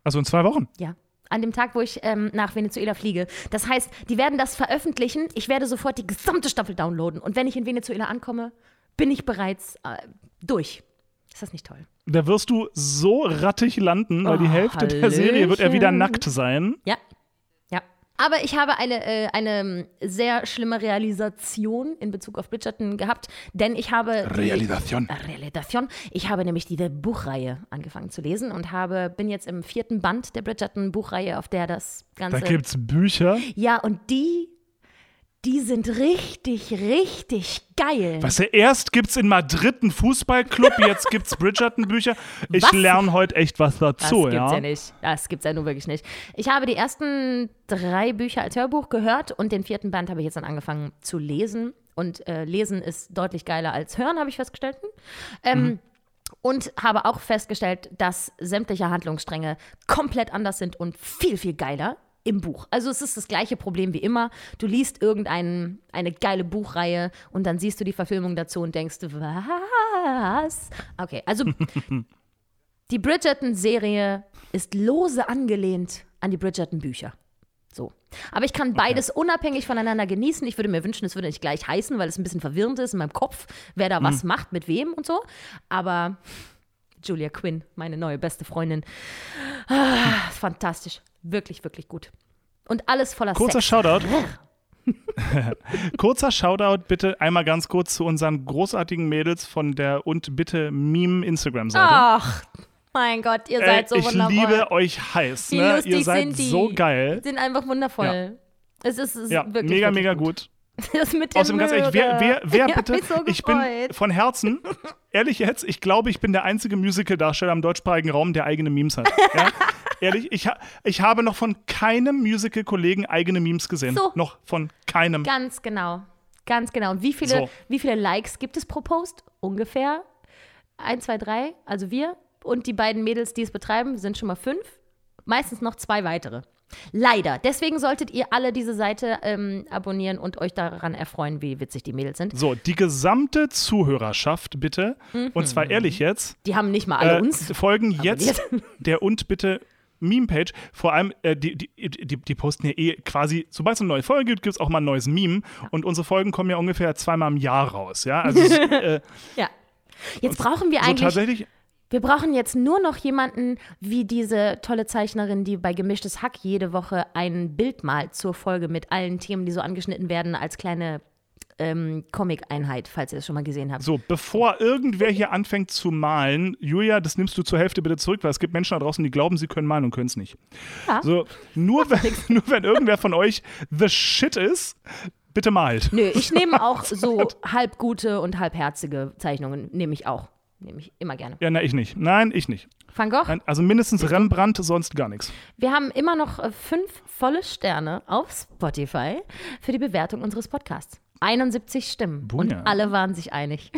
Also in zwei Wochen. Ja. An dem Tag, wo ich ähm, nach Venezuela fliege. Das heißt, die werden das veröffentlichen. Ich werde sofort die gesamte Staffel downloaden. Und wenn ich in Venezuela ankomme, bin ich bereits äh, durch. Ist das nicht toll? Da wirst du so rattig landen, weil die Oh, Hälfte der Serie wird er wieder Hallöchen. nackt sein. Ja. Aber ich habe eine, äh, eine sehr schlimme Realisation in Bezug auf Bridgerton gehabt, denn ich habe. die- Realisation. Realisation. Ich habe nämlich diese Buchreihe angefangen zu lesen und habe, bin jetzt im vierten Band der Bridgerton-Buchreihe, auf der das Da Ganze. gibt's Bücher. Ja, und die Die sind richtig, richtig geil. Was ja, erst gibt's in Madrid einen Fußballclub, jetzt gibt's Bridgerton-Bücher. Ich lerne heute echt was Das dazu, gibt's ja. ja. nicht. Das gibt's ja nur wirklich nicht. Ich habe die ersten drei Bücher als Hörbuch gehört und den vierten Band habe ich jetzt dann angefangen zu lesen. Und äh, lesen ist deutlich geiler als hören, habe ich festgestellt. Ähm, Mhm. Und habe auch festgestellt, dass sämtliche Handlungsstränge komplett anders sind und viel, viel geiler im Buch. Also es ist das gleiche Problem wie immer. Du liest irgendeine eine geile Buchreihe und dann siehst du die Verfilmung dazu und denkst, was? Okay, also die Bridgerton-Serie ist lose angelehnt an die Bridgerton-Bücher. So. Aber ich kann beides unabhängig voneinander genießen. Ich würde mir wünschen, es würde nicht gleich heißen, weil es ein bisschen verwirrend ist in meinem Kopf, wer da Mhm. was macht, mit wem und so. Aber Julia Quinn, meine neue beste Freundin, ah, ist fantastisch. Wirklich, wirklich gut. Und alles voller Kurzer Sex. Shoutout. Kurzer Shoutout bitte einmal ganz kurz zu unseren großartigen Mädels von der und bitte Meme Instagram-Seite. Ach, mein Gott, ihr Ey, seid so ich wundervoll. liebe euch heiß. Wie Ne? Ihr seid sind die. so geil. Sind einfach wundervoll. Es ist, es Ja, wirklich mega, wirklich mega gut. Das mit der Außerdem ganz ehrlich, wer, wer, wer Ich bitte? so ich bin von Herzen, ehrlich jetzt, ich glaube, ich bin der einzige Musical-Darsteller im deutschsprachigen Raum, der eigene Memes hat. Ja? ehrlich, ich, ha ich habe noch von keinem Musical-Kollegen eigene Memes gesehen. So. Noch von keinem. Ganz genau. Ganz genau. Und wie viele, So. wie viele Likes gibt es pro Post? Ungefähr eins, zwei, drei. Also wir und die beiden Mädels, die es betreiben, sind schon mal fünf. Meistens noch zwei weitere. Leider. Deswegen solltet ihr alle diese Seite ähm, abonnieren und euch daran erfreuen, wie witzig die Mädels sind. So, die gesamte Zuhörerschaft bitte, und zwar ehrlich jetzt, Die haben nicht mal alle äh, uns. folgen jetzt der und bitte Meme-Page. Vor allem, äh, die, die, die, die posten ja eh quasi, sobald es eine neue Folge gibt, gibt es auch mal ein neues Meme. Und unsere Folgen kommen ja ungefähr zweimal im Jahr raus. Ja, also äh, Ja. Jetzt brauchen wir so eigentlich. tatsächlich. Wir brauchen jetzt nur noch jemanden wie diese tolle Zeichnerin, die bei Gemischtes Hack jede Woche ein Bild malt zur Folge mit allen Themen, die so angeschnitten werden, als kleine ähm, Comic-Einheit, falls ihr das schon mal gesehen habt. So, bevor irgendwer hier anfängt zu malen, Julia, das nimmst du zur Hälfte bitte zurück, weil es gibt Menschen da draußen, die glauben, sie können malen und können es nicht. Ja. So, nur wenn, nur wenn irgendwer von euch the shit ist, bitte malt. Nö, ich nehme auch so halb gute und halbherzige Zeichnungen, nehme ich auch. Nehme ich immer gerne. Ja, na, ich nicht. Nein, ich nicht. Van Gogh, Nein, also mindestens Rembrandt, sonst gar nichts. wir haben immer noch äh, fünf volle Sterne auf Spotify für die Bewertung unseres Podcasts. 71 Stimmen. Und Buja. alle waren sich einig.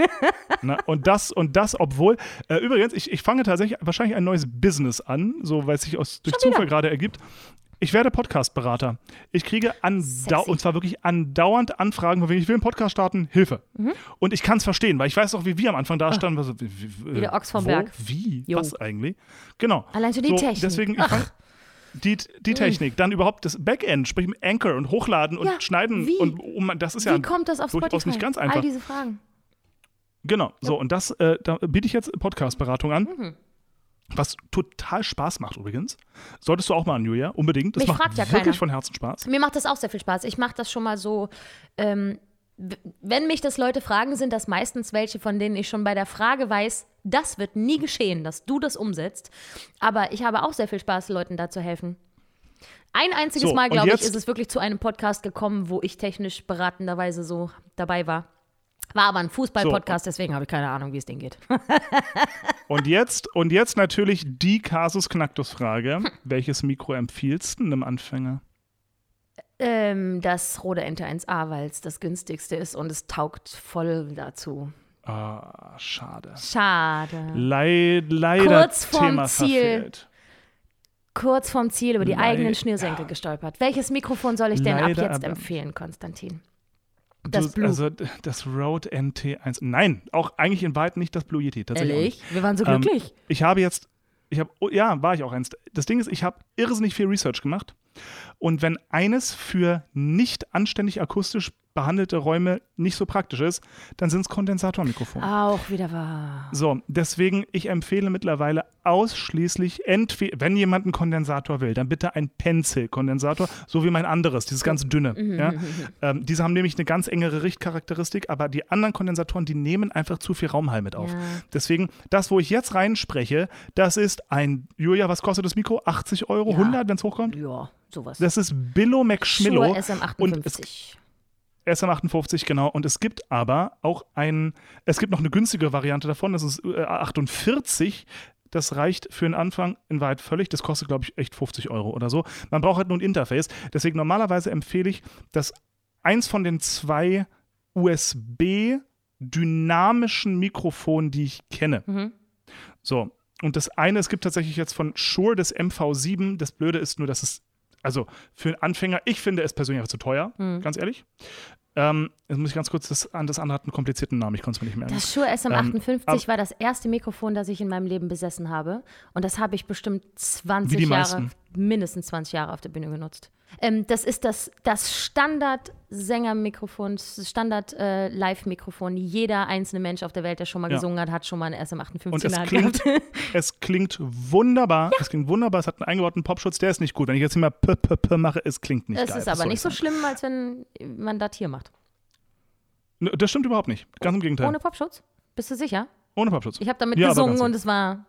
Na, und das, und das, obwohl, äh, übrigens, ich, ich fange tatsächlich wahrscheinlich ein neues Business an, so weil es sich aus, durch Schon Zufall wieder? gerade ergibt. Ich werde Podcast-Berater. Ich kriege andau und zwar wirklich andauernd Anfragen, von wegen, ich will einen Podcast starten, Hilfe. Mhm. Und ich kann es verstehen, weil ich weiß auch, wie wir am Anfang da standen. Was, wie, wie, Wie der Ochs vom Berg. Wie? Jo. Was eigentlich? Genau. Allein schon die so, Technik. Deswegen, ich fang, die, die Technik, dann überhaupt das Backend, sprich mit Anchor und Hochladen und Ja, schneiden wie? und um, das ist ja Wie kommt das auf durchaus Spotify? nicht ganz einfach. All diese Fragen. Genau, so und das, äh, da biete ich jetzt Podcast-Beratung an. Mhm. Was total Spaß macht übrigens. Solltest du auch mal an, Julia, unbedingt. Das Mich macht fragt ja wirklich keiner. von Herzen Spaß. Mir macht das auch sehr viel Spaß. Ich mache das schon mal so. Ähm, wenn mich das Leute fragen, sind das meistens welche, von denen ich schon bei der Frage weiß, das wird nie geschehen, dass du das umsetzt. Aber ich habe auch sehr viel Spaß, Leuten da zu helfen. Ein einziges So, Mal, glaube ich, ist es wirklich zu einem Podcast gekommen, wo ich technisch beratenderweise so dabei war. War aber ein Fußball-Podcast, deswegen habe ich keine Ahnung, wie es denen geht. Und jetzt, und jetzt natürlich die Kasus Knacktus-Frage. Welches Mikro empfiehlst du einem Anfänger? Ähm, das Rode Ente 1A, weil es das günstigste ist und es taugt voll dazu. Ah, schade. Schade. Leid, leider Kurz vorm Thema Ziel. verfehlt. kurz vorm Ziel über die Leider. eigenen Schnürsenkel gestolpert. Welches Mikrofon soll ich denn ab Leider jetzt aber- empfehlen, Konstantin? Das Blue. Also das Rode NT1. Nein, auch eigentlich in Wahrheit nicht das Blue Yeti. Ehrlich? Wir waren so Ähm, glücklich. Ich habe jetzt, ich habe, oh, ja, war ich auch eins. Das Ding ist, ich habe irrsinnig viel Research gemacht. Und wenn eines für nicht anständig akustisch behandelte Räume nicht so praktisch ist, dann sind es Kondensatormikrofone. Auch wieder wahr. So, deswegen, ich empfehle mittlerweile ausschließlich, entweder, wenn jemand einen Kondensator will, dann bitte ein Pencil-Kondensator, so wie mein anderes, dieses ganz dünne. Ja? Ähm, diese haben nämlich eine ganz engere Richtcharakteristik, aber die anderen Kondensatoren, die nehmen einfach zu viel Raumhall mit auf. Ja. Deswegen, das, wo ich jetzt reinspreche, das ist ein, Julia, was kostet das Mikro? 80 Euro, Ja. 100, wenn es hochkommt? Ja, sowas. Das ist Billo McSchmillo. Shure Und es, SM58. SM58, genau. Und es gibt aber auch ein, es gibt noch eine günstigere Variante davon, das ist äh, 48. Das reicht für den Anfang in Wahrheit völlig. Das kostet, glaube ich, echt 50 Euro oder so. Man braucht halt nur ein Interface. Deswegen normalerweise empfehle ich, dass eins von den zwei USB-dynamischen Mikrofonen, die ich kenne. Mhm. So. Und das eine, es gibt tatsächlich jetzt von Shure das MV7. Das Blöde ist nur, dass es, also für einen Anfänger, ich finde es persönlich einfach zu teuer, Mhm. ganz ehrlich. Ähm, jetzt muss ich ganz kurz, das, das andere hat einen komplizierten Namen, ich konnte es mir nicht merken. Das Shure SM58 ab- war das erste Mikrofon, das ich in meinem Leben besessen habe. Und das habe ich bestimmt 20 Wie die Jahre, meisten. Mindestens 20 Jahre auf der Bühne genutzt. Ähm, das ist das, das Standard-Sänger-Mikrofon, das Standard-Live-Mikrofon. Jeder einzelne Mensch auf der Welt, der schon mal Ja. gesungen hat, hat schon mal ein SM58 Und es klingt, gehabt. es klingt wunderbar. Es klingt wunderbar. Es hat einen eingebauten Popschutz, der ist nicht gut. Wenn ich jetzt immer p, p, p mache, es klingt nicht Es geil. ist aber nicht ich so schlimm, als wenn man das hier macht. Das stimmt überhaupt nicht. Ganz im Gegenteil. Ohne Popschutz? Bist du sicher? Ohne Popschutz. Ich habe damit Ja, gesungen und es war.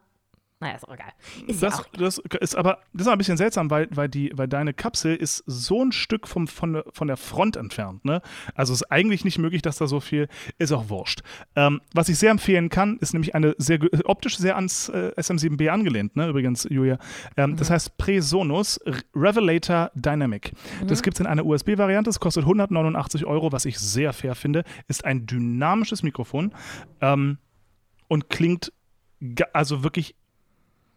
Naja, ist auch egal. Ist ja Das, auch das ist aber das ist ein bisschen seltsam, weil, weil, die, weil deine Kapsel ist so ein Stück vom, von, der- von der Front entfernt. Ne? Also es ist eigentlich nicht möglich, dass da so viel ist auch wurscht. Ähm, was ich sehr empfehlen kann, ist nämlich eine sehr optisch sehr ans äh, SM7B angelehnt, ne? übrigens, Julia. Ähm, Das heißt Presonus Revelator Dynamic. Das gibt es in einer USB-Variante, es kostet 189 Euro, was ich sehr fair finde, ist ein dynamisches Mikrofon ähm, und klingt also wirklich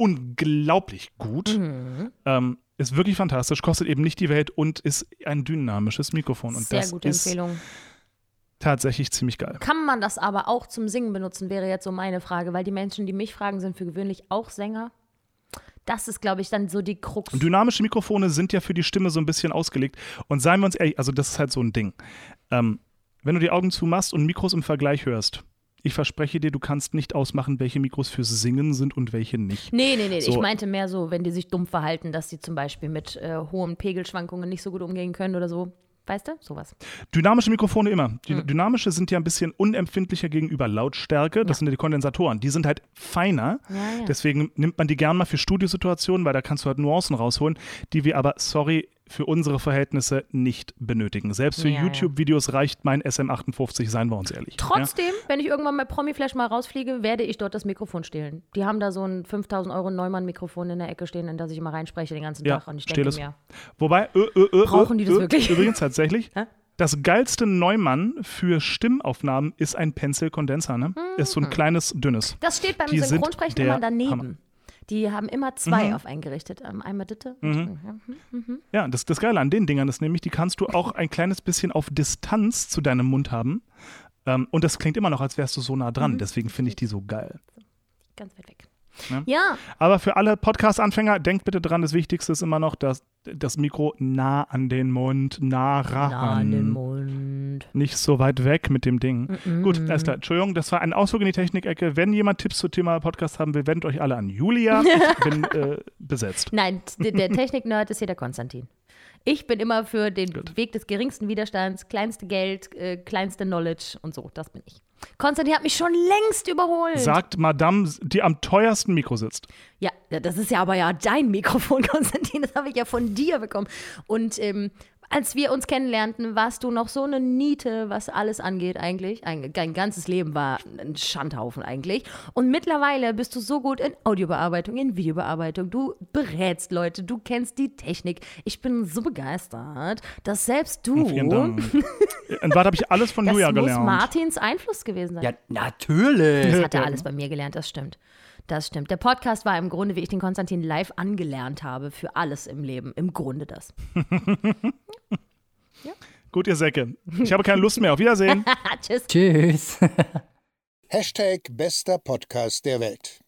unglaublich gut. Mhm. Ähm, ist wirklich fantastisch, kostet eben nicht die Welt und ist ein dynamisches Mikrofon. Und sehr das gute ist Empfehlung. tatsächlich ziemlich geil. Kann man das aber auch zum Singen benutzen, wäre jetzt so meine Frage, weil die Menschen, die mich fragen, sind für gewöhnlich auch Sänger. Das ist, glaube ich, dann so die Krux. Dynamische Mikrofone sind ja für die Stimme so ein bisschen ausgelegt. Und seien wir uns ehrlich, also das ist halt so ein Ding. Ähm, wenn du die Augen zumachst und Mikros im Vergleich hörst, ich verspreche dir, du kannst nicht ausmachen, welche Mikros fürs Singen sind und welche nicht. Nee, nee, nee. Ich So. meinte mehr so, wenn die sich dumm verhalten, dass sie zum Beispiel mit äh, hohen Pegelschwankungen nicht so gut umgehen können oder so. Weißt du? Sowas. Dynamische Mikrofone immer. Die Hm. Dynamische sind ja ein bisschen unempfindlicher gegenüber Lautstärke. Das sind ja die Kondensatoren. Die sind halt feiner. Ja, ja. Deswegen nimmt man die gern mal für Studiosituationen, weil da kannst du halt Nuancen rausholen, die wir aber, sorry, für unsere Verhältnisse nicht benötigen. Selbst für Ja, ja. YouTube-Videos reicht mein SM58, seien wir uns ehrlich. Ja? Trotzdem, wenn ich irgendwann bei Promiflash mal rausfliege, werde ich dort das Mikrofon stehlen. Die haben da so ein 5000 Euro Neumann-Mikrofon in der Ecke stehen, in das ich immer reinspreche den ganzen Ja, Tag. Und ich denke es. mir, Wobei, ö, ö, ö, Brauchen die das ö, wirklich? Übrigens tatsächlich, das geilste Neumann für Stimmaufnahmen ist ein Pencil-Kondenser. Ne? Ist so Mhm. ein kleines, dünnes. Das steht beim Synchronsprechen immer daneben. Hammer. Die haben immer zwei Mhm. auf eingerichtet. Ähm, Einmal Ditte. Ja, das, das Geile an den Dingern ist nämlich, die kannst du auch ein kleines bisschen auf Distanz zu deinem Mund haben. Ähm, und das klingt immer noch, als wärst du so nah Mhm. dran. Deswegen finde ich die so geil. Ganz weit weg. Ja. Ja, Aber für alle Podcast-Anfänger, denkt bitte dran, das Wichtigste ist immer noch, dass das Mikro nah an den Mund, nah ran. nah an den Mund. Nicht so weit weg mit dem Ding. Gut, alles klar. Entschuldigung, das war ein Ausflug in die Technikecke. Wenn jemand Tipps zum Thema Podcast haben will, wendet euch alle an Julia. Ich bin äh, besetzt. Nein, der Technik-Nerd ist hier der Konstantin. Ich bin immer für den Weg des geringsten Widerstands, kleinste Geld, äh, kleinste Knowledge und so. Das bin ich. Konstantin hat mich schon längst überholt. Sagt Madame, die am teuersten Mikro sitzt. Ja, das ist ja aber ja dein Mikrofon, Konstantin. Das habe ich ja von dir bekommen. Und ähm, als wir uns kennenlernten, warst du noch so eine Niete, was alles angeht eigentlich. Ein, dein ganzes Leben war ein Schandhaufen eigentlich. Und mittlerweile bist du so gut in Audiobearbeitung, in Videobearbeitung. Du berätst Leute, du kennst die Technik. Ich bin so begeistert, dass selbst du. Vielen Dank. Und was habe ich alles von Das Julia muss gelernt? Martins Einfluss gewesen sein. Ja, natürlich. Das hat er alles bei mir gelernt, das stimmt. Das stimmt. Der Podcast war im Grunde, wie ich den Konstantin live angelernt habe, für alles im Leben. Im Grunde das. Gut, ihr Säcke. Ich habe keine Lust mehr. Auf Wiedersehen. Tschüss. Tschüss. Hashtag bester Podcast der Welt.